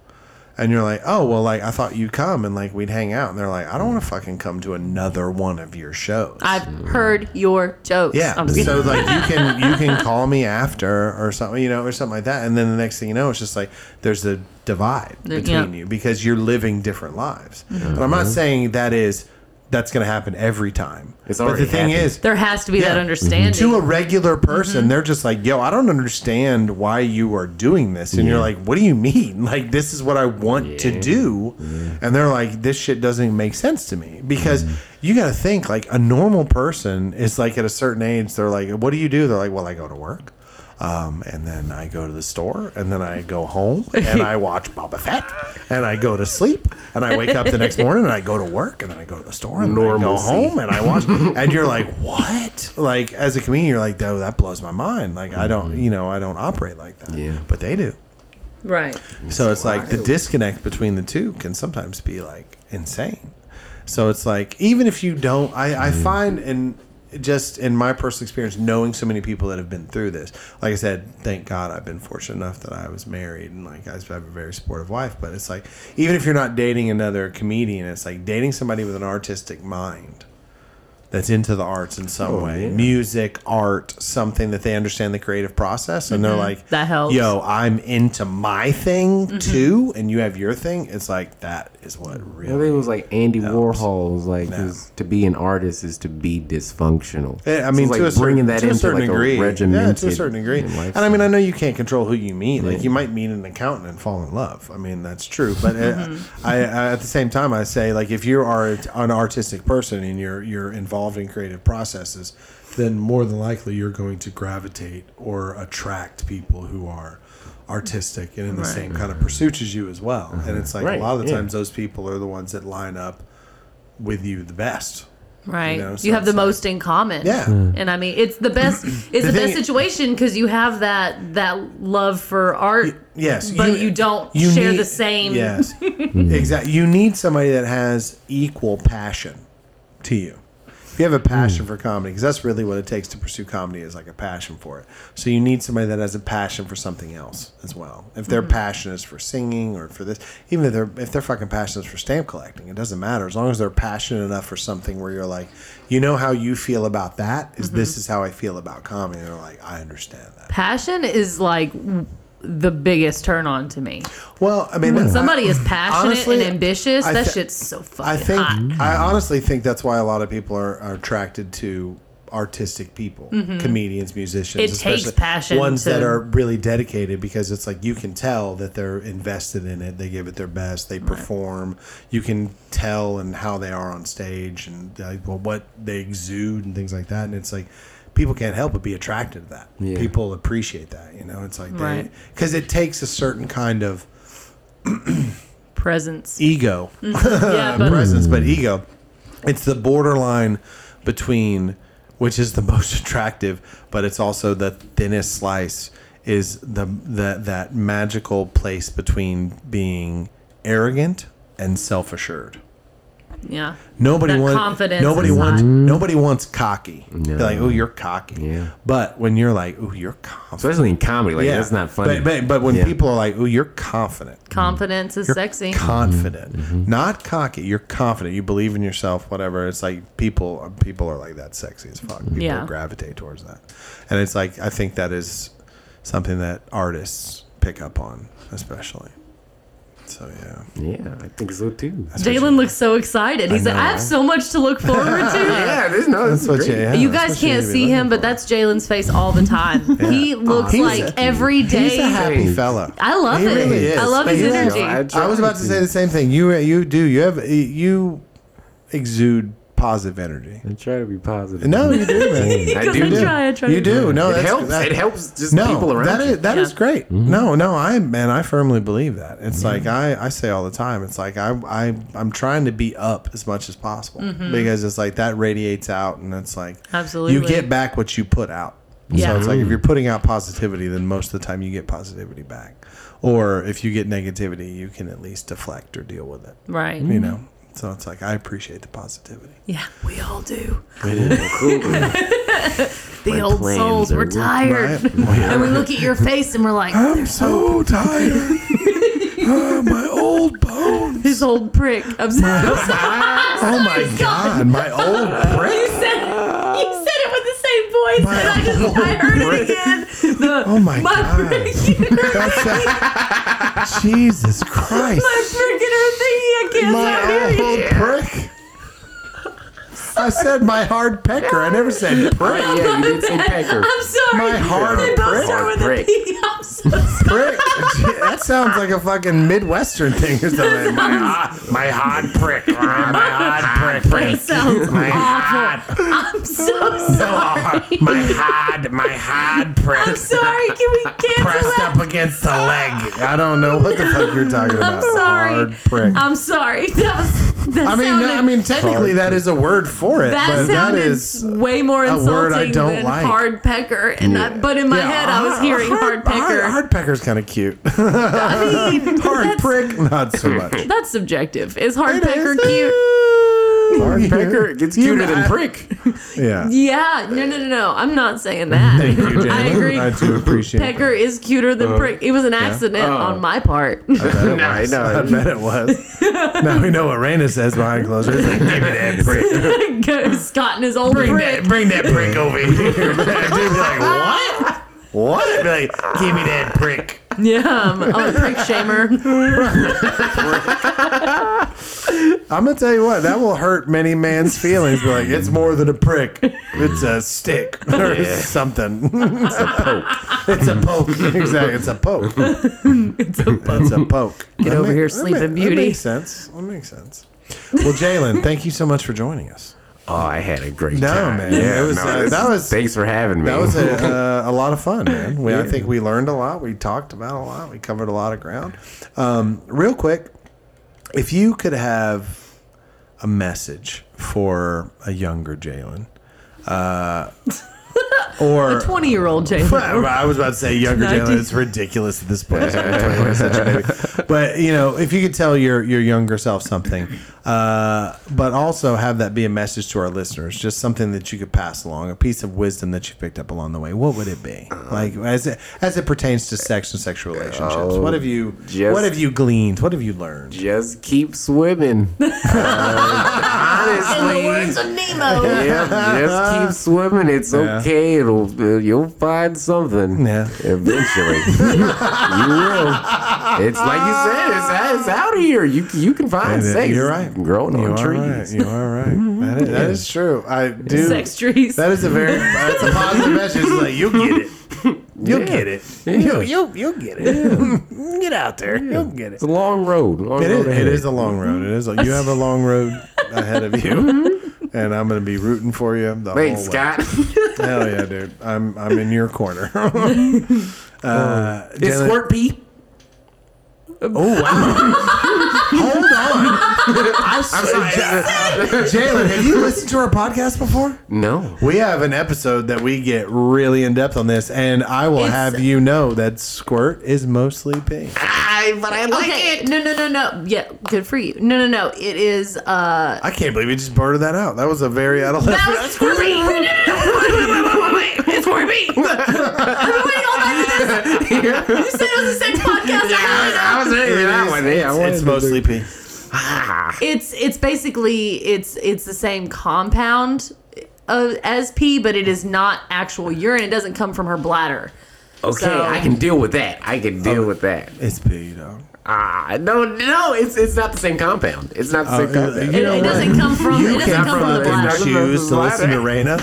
And you're like, oh, well, like I thought you'd come and like we'd hang out. And they're like, I don't want to fucking come to another one of your shows. I've heard your jokes. Yeah. I'm So kidding. like you [LAUGHS] can you can call me after or something, you know, or something like that. And then the next thing you know, it's just like there's a divide between yeah. you because you're living different lives. And I'm not mm-hmm. saying that is that's going to happen every time. It's but the thing happened. is, there has to be that understanding. to a regular mm-hmm. person, they're just like, "Yo, I don't understand why you are doing this," and you're like, "What do you mean? [LAUGHS] Like, this is what I want to do," and they're like, "This shit doesn't make sense to me because mm. you got to think like a normal person is like at a certain age, they're like, "What do you do?" They're like, "Well, I go to work." Um, and then I go to the store, and then I go home, and I [LAUGHS] watch Boba Fett, and I go to sleep, and I wake up the next morning, and I go to work, and then I go to the store, and then I go home, and I watch, [LAUGHS] and you're like, what? Like as a comedian, you're like, oh, that blows my mind. Like I don't, you know, I don't operate like that. Yeah. but they do. Right. So it's like the disconnect between the two can sometimes be like insane. So it's like even if you don't, I, I find and just in my personal experience, knowing so many people that have been through this, like I said, thank God I've been fortunate enough that I was married and like I have a very supportive wife. But it's like even if you're not dating another comedian, it's like dating somebody with an artistic mind that's into the arts in some Oh, way yeah. music art something that they understand the creative process and they're like Mm-hmm. That helps. Mm-hmm. yo i'm into my thing too and you have your thing it's like that is what I think it really was like Andy helps. Warhol was like, Yeah. to be an artist is to be dysfunctional. I mean, it's to like a certain, that to a certain like degree, a regimented yeah, to a certain degree. And. I mean, I know you can't control who you meet. Like you might meet an accountant and fall in love. I mean, that's true. But uh, I, I, at the same time, I say like if you are an artistic person and you're you're involved in creative processes, then more than likely you're going to gravitate or attract people who are artistic and in the same kind of pursuits as you as well. And mm-hmm. it's like Right, a lot of the yeah. times those people are the ones that line up with you the best. Right. You You, know, so have the like- most in common. Yeah. Hmm. And I mean, it's the best. [CLEARS THROAT] It's the, The best situation because you have that that love for art. Yes, But you don't you share need- the same- Yes, [LAUGHS] exactly. You need somebody that has equal passion to you. If you have a passion hmm. for comedy, because that's really what it takes to pursue comedy is like a passion for it. So you need somebody that has a passion for something else as well. If their mm-hmm. passion is for singing or for this, even if they're if their fucking passion is for stamp collecting, it doesn't matter as long as they're passionate enough for something where you're like, you know how you feel about that is mm-hmm. this is how I feel about comedy. And they're like, I understand that. Passion is like the biggest turn on to me. Well, I mean, When I- somebody is passionate honestly, and ambitious, I that shit's so fucking I think hot. I honestly think that's why a lot of people are, are attracted to artistic people, comedians, musicians. Mm-hmm. It takes passion Ones that are really dedicated because it's like you can tell that they're invested in it. They give it their best. They perform. You can tell and how they are on stage and uh, well, what they exude and things like that. And it's like people can't help but be attracted to that. Yeah. People appreciate that. You know, it's like Right. because it takes a certain kind of [CLEARS THROAT] Presence. ego mm-hmm. [LAUGHS] yeah, but presence, but mm. ego. It's the borderline between which is the [LAUGHS] most attractive, but it's also the thinnest slice. Is the that that magical place between being arrogant and self assured. Yeah. Nobody That wants confidence Nobody wants hot. nobody wants cocky. They're No. like, oh, you're cocky. Yeah. But when you're like, oh, you're confident. especially in comedy, like that's not funny. But, but, but when Yeah. people are like, oh, you're confident. Confidence is You're sexy. confident, Mm-hmm. not cocky. You're confident. You believe in yourself. Whatever. It's like people. People are like that. Sexy as fuck. People Yeah. gravitate towards that, and it's like I think that is something that artists pick up on, especially. So yeah. yeah, I think so too. Jalen looks so excited. He's like, know, I have right? so much to look forward to. [LAUGHS] yeah, this no, That's what you. yeah, You guys can't need to be see him, looking but that's Jalen's face all the time. [LAUGHS] He looks He's like a- every day. He's a happy fella. I love He it. really is. I love But his he's- energy. I I was about to say the same thing. You you do. You have you exude positive energy. I try to be positive. No, you do, man. I do. I try, I try You to do. No, it helps. that- it helps just no, people around that you. is that is Yeah. great. Mm-hmm. No, no, I man, I firmly believe that. It's like I, I say all the time. It's like I, I I'm trying to be up as much as possible because it's like that radiates out, and it's like Mm-hmm. Absolutely. you get back what you put out. Yeah. So it's like if you're putting out positivity, then most of the time you get positivity back, or if you get negativity, you can at least deflect or deal with it. right. You know. So it's like I appreciate the positivity. Yeah, we all do. Cool. [LAUGHS] The My old souls, are we're tired. my- and we look at your [LAUGHS] face and we're like, I'm so [LAUGHS] tired. Ah, my old bones. this old prick. I'm sorry. Oh my god, my old You prick. Voice, My and I just old I [LAUGHS] heard prick. it again. The, Oh my my God. That's [LAUGHS] a, Jesus Christ. my prick in her thingy. I can't stop My hearing old you. prick. I said my hard pecker. I never said [LAUGHS] prick. Right, yeah, you did say pecker. I'm sorry. My hard They both prick. start with Prick. P. I'm so sorry. Prick. That sounds like a fucking Midwestern thing or something. My hard, my hard prick. My hard prick. That sounds awful. I'm so [LAUGHS] oh, sorry. [LAUGHS] My hard, my hard prick. I'm sorry. Can we cancel Pressed that? up against the leg. Ah. I don't know what the fuck you're talking about. I'm sorry. Hard prick. I'm sorry. [LAUGHS] That was. That I mean, sounded, I mean, technically that is a word for it, that but that sounded is way more a insulting word I don't than like. hard pecker. And I, but in my Yeah, head, I was hearing hard, pecker. Hard, hard pecker's kind of cute. I mean, hard prick, not so much. That's subjective. Is hard It pecker is. cute? Hard pecker gets cuter know, than I- prick. [LAUGHS] Yeah. Yeah. No, no, no, no. I'm not saying that. Thank [LAUGHS] you, Jalen. [LAUGHS] I agree. I do appreciate Pecker is cuter than uh, prick. It was an accident Oh. on my part. that. No, I I bet it was. now we know what Raina says behind closed doors. Like, Give me that prick. Go Scott and his old Bring prick. that, bring that prick over here. Dude be like, what? What? Be like, give me that prick. Yeah, I'm, I'm a prick shamer. [LAUGHS] I'm gonna tell you what, that will hurt many man's feelings. Be like, it's more than a prick. It's a stick [LAUGHS] or something. It's a poke. It's a poke. [LAUGHS] Exactly. It's a poke. It's a poke. It's a poke. Get over here, Sleeping Beauty. That makes sense. That makes sense. Well, Jalen, thank you so much for joining us. Oh, I had a great No, time. man, it was, uh, that was- Thanks for having me. That was a, [LAUGHS] uh, a lot of fun, man. We, I think we learned a lot. We talked about a lot. We covered a lot of ground. Um, real quick, if you could have a message for a younger Jalen, uh, [LAUGHS] [LAUGHS] or 20 year old Jalen. [LAUGHS] I was about to say younger Jalen. [LAUGHS] It's ridiculous at this point. It's only 21 such a baby. But you know, if you could tell your your younger self something, uh, but also have that be a message to our listeners, just something that you could pass along, a piece of wisdom that you picked up along the way. What would it be? Like as it as it pertains to sex and sexual relationships. what have you just- What have you gleaned? What have you learned? Just keep swimming. Uh, In the words of Nemo. Yeah, just keep swimming. It's Yeah. okay. It'll uh, you'll find something. Yeah. Eventually, [LAUGHS] you will. It's like you said. It's, it's out here. You you can find And, uh, sex. You're right. Growing you on are trees. Right. You are right. [LAUGHS] That is, that is true. I do. Sex trees. That is a very that's a positive message. It's like you'll get it. You'll Yeah. get it. Yeah. You'll, you'll you'll get it. [LAUGHS] get out there. You'll get it. It's a long road. Long It road is, it ahead. is a long road. It is. A, you have a long road ahead of you, and I'm going to be rooting for you the Wait, whole Scott. way. Hell yeah, dude! I'm I'm in your corner. [LAUGHS] uh, It's Jalen- Squirt Pete. Oh wow! Hold on. I'm sorry. Jalen, have you listened to our podcast before? No. We have an episode that we get really in depth on this, and I will It's- have you know that squirt is mostly pink. I, but I like Okay, it. no, no, no, no. Yeah, good for you. No, no, no. It is. uh I can't believe you just blurted that out. That was a very out of left. That was for me. Wait, wait, wait, wait, wait, wait, wait. It's for me. I've been waiting all night for this. You said it was a sex podcast. I wanna. I was ready for that one. Yeah, I It's to mostly pink. It's it's basically it's it's the same compound of, as pee, but it is not actual urine. It doesn't come from her bladder. Okay, So- I can deal with that. I can deal with that. It's pee, though. Ah, no, no, it's it's not the same compound. It's not the same Uh, compound. you It, know it what? doesn't come from. You it doesn't can come from the fucking bladder. choose to listen to [LAUGHS] Raina,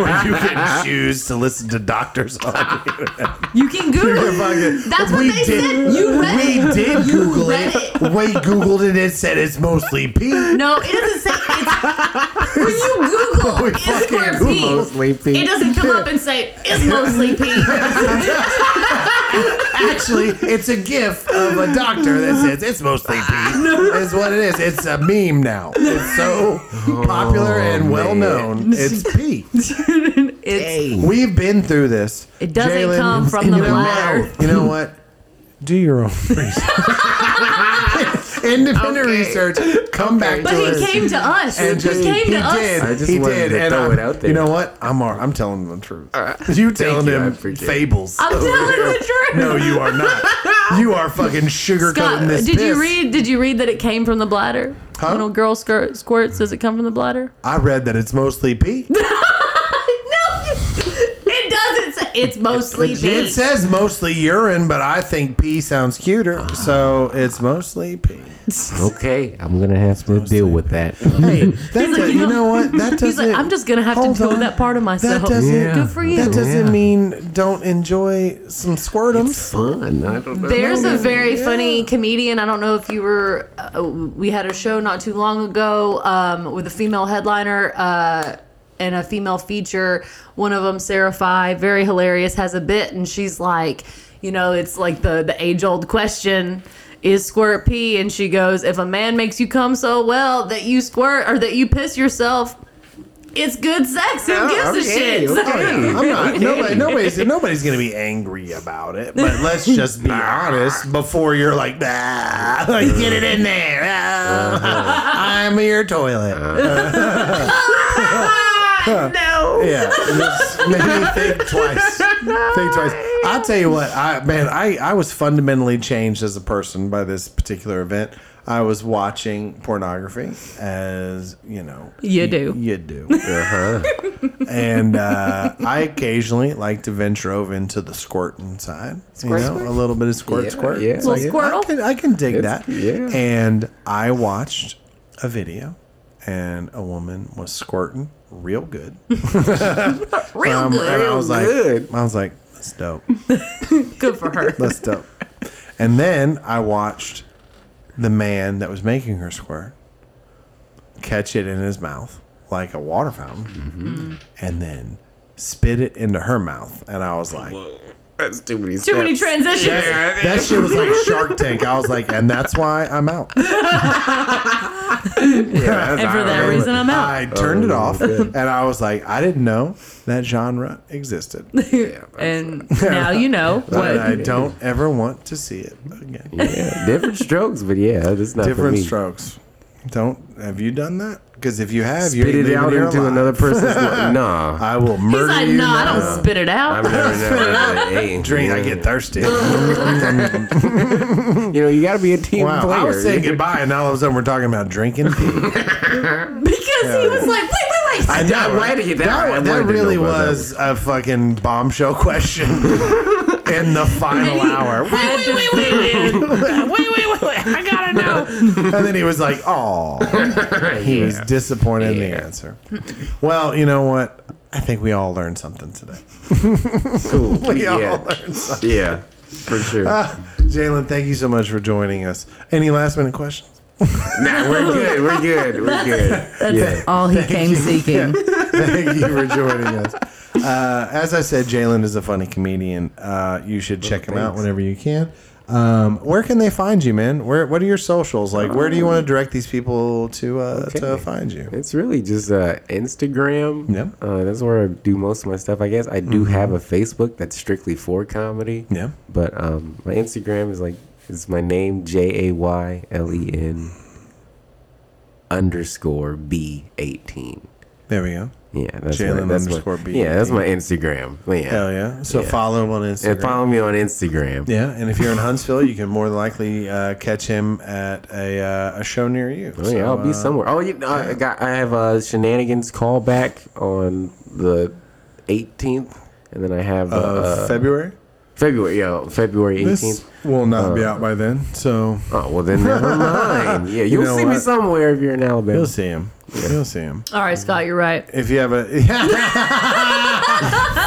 or you can choose to listen to doctors on you. You can Google. it. That's what We they did- said. You read We it. did You Google read it. We Googled it. It said it's mostly pee. No, it doesn't say. It's, when you Google, [LAUGHS] We it's fucking square Googled pee. Mostly pee. It doesn't come up and say it's mostly pee. Actually, it's a gif of a doctor that says it's mostly pee. Is what it is. It's a meme now. It's so popular oh, and well known. It's [LAUGHS] pee. It's We've been through this. It doesn't Jalen, come from you the know bladder. You know what? Do your own research. [LAUGHS] Independent Okay. research. Come back but to us. But he came to us. and he came he to us. Did. I just he wanted did. to and throw I'm- it out there. You know what? I'm all- I'm telling the truth. you telling you, him appreciate fables. I'm telling the truth. no, you are not. You are fucking sugarcoating this. did you read? Did you read that it came from the bladder? Huh? When a girl skirt, squirts, does it come from the bladder? I read that it's mostly pee. [LAUGHS] no, it doesn't. Say, it's mostly It pee. says mostly urine, but I think pee sounds cuter, so it's mostly pee. Okay, I'm gonna have to deal with that. Hey, [LAUGHS] that's like, a- you you know- know what? That doesn't. He's like, I'm just gonna have to Hold deal with that part of myself. That doesn't. Yeah. Good for you. That doesn't Yeah. mean don't enjoy some squirtums. Fun. I don't know. There's a very funny comedian. I don't know if you were. Uh, we had a show not too long ago um, with a female headliner uh, and a female feature. One of them, Sarah Fi, very hilarious, has a bit, and she's like, you know, it's like the the age old question. Is squirt pee? And she goes, if a man makes you come so well that you squirt or that you piss yourself, it's good sex. Who gives a shit? okay. I'm not. Nobody, [LAUGHS] nobody's nobody's gonna be angry about it. But let's [LAUGHS] just be honest before you're like, ah, [LAUGHS] get it in there. Ah, I'm your toilet. [LAUGHS] no. Yeah, it just made me think twice. Think twice. I'll tell you what, I man, I I was fundamentally changed as a person by this particular event. I was watching pornography, as you know, You y- do. you do, Uh-huh. [LAUGHS] and uh, I occasionally like to venture over into the squirting side. Squirt, you know, squirt? a little bit of squirt, Yeah, squirt. yeah. It's Little like, squirtle? I can, I can dig that. yeah. And I watched a video, and a woman was squirting real good. [LAUGHS] Real Um, good. and I was like, good. I was like, that's dope. [LAUGHS] Good for her. That's dope. And then I watched the man that was making her squirt catch it in his mouth like a water fountain, Mm-hmm. and then spit it into her mouth. And I was like, That's too many. Too many steps. transitions. that shit was like Shark Tank. I was like, and that's why I'm out. [LAUGHS] Yeah, And for that reason, I'm out. I turned it Oh, off, okay. and I was like, I didn't know that genre existed. [LAUGHS] And now you know [LAUGHS] And I don't ever want to see it again. Yeah, different strokes, but yeah, that's not for Different me. strokes. Don't have you done that? Because if you have, Spit you're it leaving out into alive. another person's. li- [LAUGHS] nah. I will He's murder like, you. no, I don't spit it out. I've never, never, hey, [LAUGHS] drink. I get thirsty. [LAUGHS] You know, you got to be a team wow, player. I was saying goodbye, and now all of a sudden we're talking about drinking pee. because he was like, wait, wait, wait. I know, why did you- that- That, wanted that really was a fucking bombshell question in the final [LAUGHS] hour. wait, wait, wait, wait, wait, wait, wait, wait. I gotta know. [LAUGHS] And then he was like, "Oh." [LAUGHS] He was disappointed in the answer. Well, you know what? I think we all learned something today. cool. We all yeah. learned something. yeah, for sure. Ah, Jalen, thank you so much for joining us. Any last minute questions? nah, we're good. We're good. We're good. That's yeah. all he came seeking. Thank you for joining us. Uh, as I said, Jalen is a funny comedian. Uh, you should check him out whenever you can. Um, where can they find you, man? Where What are your socials? Like, where do you want to direct these people to uh, to find you? It's really just uh, Instagram. Mm-hmm. Uh, that's where I do most of my stuff. I guess I do have a Facebook that's strictly for comedy. Yeah. But um, my Instagram is like it's my name J A Y L E N underscore B eighteen. There we go. Yeah, that's Jalen my, underscore my, B18. Yeah, that's my Instagram. Yeah. Hell yeah! So Yeah. follow him on Instagram. And follow me on Instagram. yeah, and if you're in Huntsville, you can more than likely uh, catch him at a, uh, a show near you. Oh yeah, I'll be somewhere. Oh, you, I got. I have a shenanigans callback on the 18th, and then I have uh, February. February. Yeah, February 18th. This will not be out by then, so Oh well, then never [LAUGHS] mind. Yeah, you'll know see me somewhere if you're in Alabama. you'll see him. You'll see him. All right, Scott, you're right. If you have a [LAUGHS]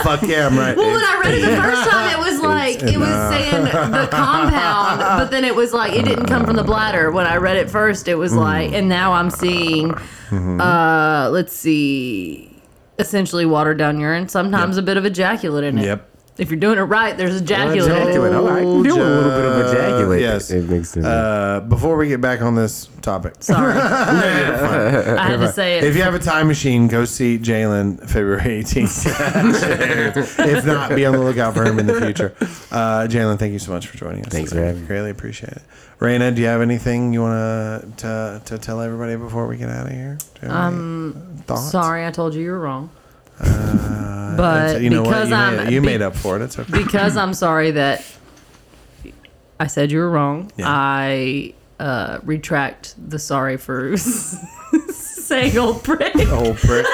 fuck yeah, I'm right. Well, when I read it the first time, it was like it was saying the compound, but then it was like it didn't come from the bladder. When I read it first, it was like, and now I'm seeing, uh, let's see, essentially watered down urine. Sometimes a bit of ejaculate in it. Yep. If you're doing it right, there's ejaculate. in it. Ejaculate. Oh, I can do a little bit of ejaculate. Yes. it makes sense. Uh, before we get back on this topic, Sorry, [LAUGHS] [LAUGHS] I had to say it. if you have a time machine, go see Jalen February 18th. [LAUGHS] if not, be on the lookout for him in the future. Uh, Jalen, thank you so much for joining us. Thanks today. for having me. Greatly appreciate it. Raina, do you have anything you want to to tell everybody before we get out of here? Do you have any thoughts? Sorry, I told you you were wrong. Uh, But you know what? You, I'm made, you be- made up for it. It's okay. because I'm sorry that I said you were wrong. Yeah. I uh, retract the sorry for [LAUGHS] saying old prick. [LAUGHS] Oh, prick.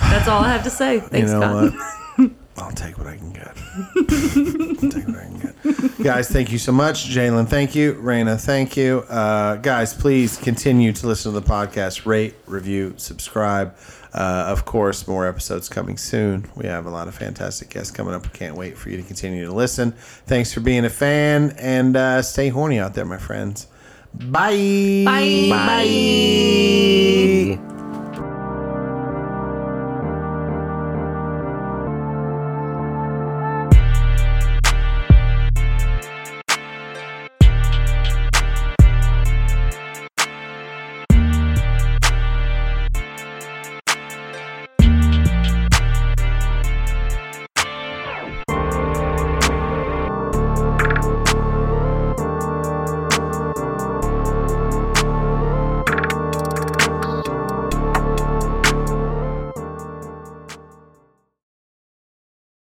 That's all I have to say. You Thanks, know Scott. what? [LAUGHS] I'll take what I can get. I'll take what I can get. Guys, thank you so much. Jalen, thank you. Raina, thank you. Uh, guys, please continue to listen to the podcast. Rate, review, subscribe. Uh, of course, more episodes coming soon. We have a lot of fantastic guests coming up. We can't wait for you to continue to listen. Thanks for being a fan and uh, stay horny out there, my friends. Bye. Bye. Bye.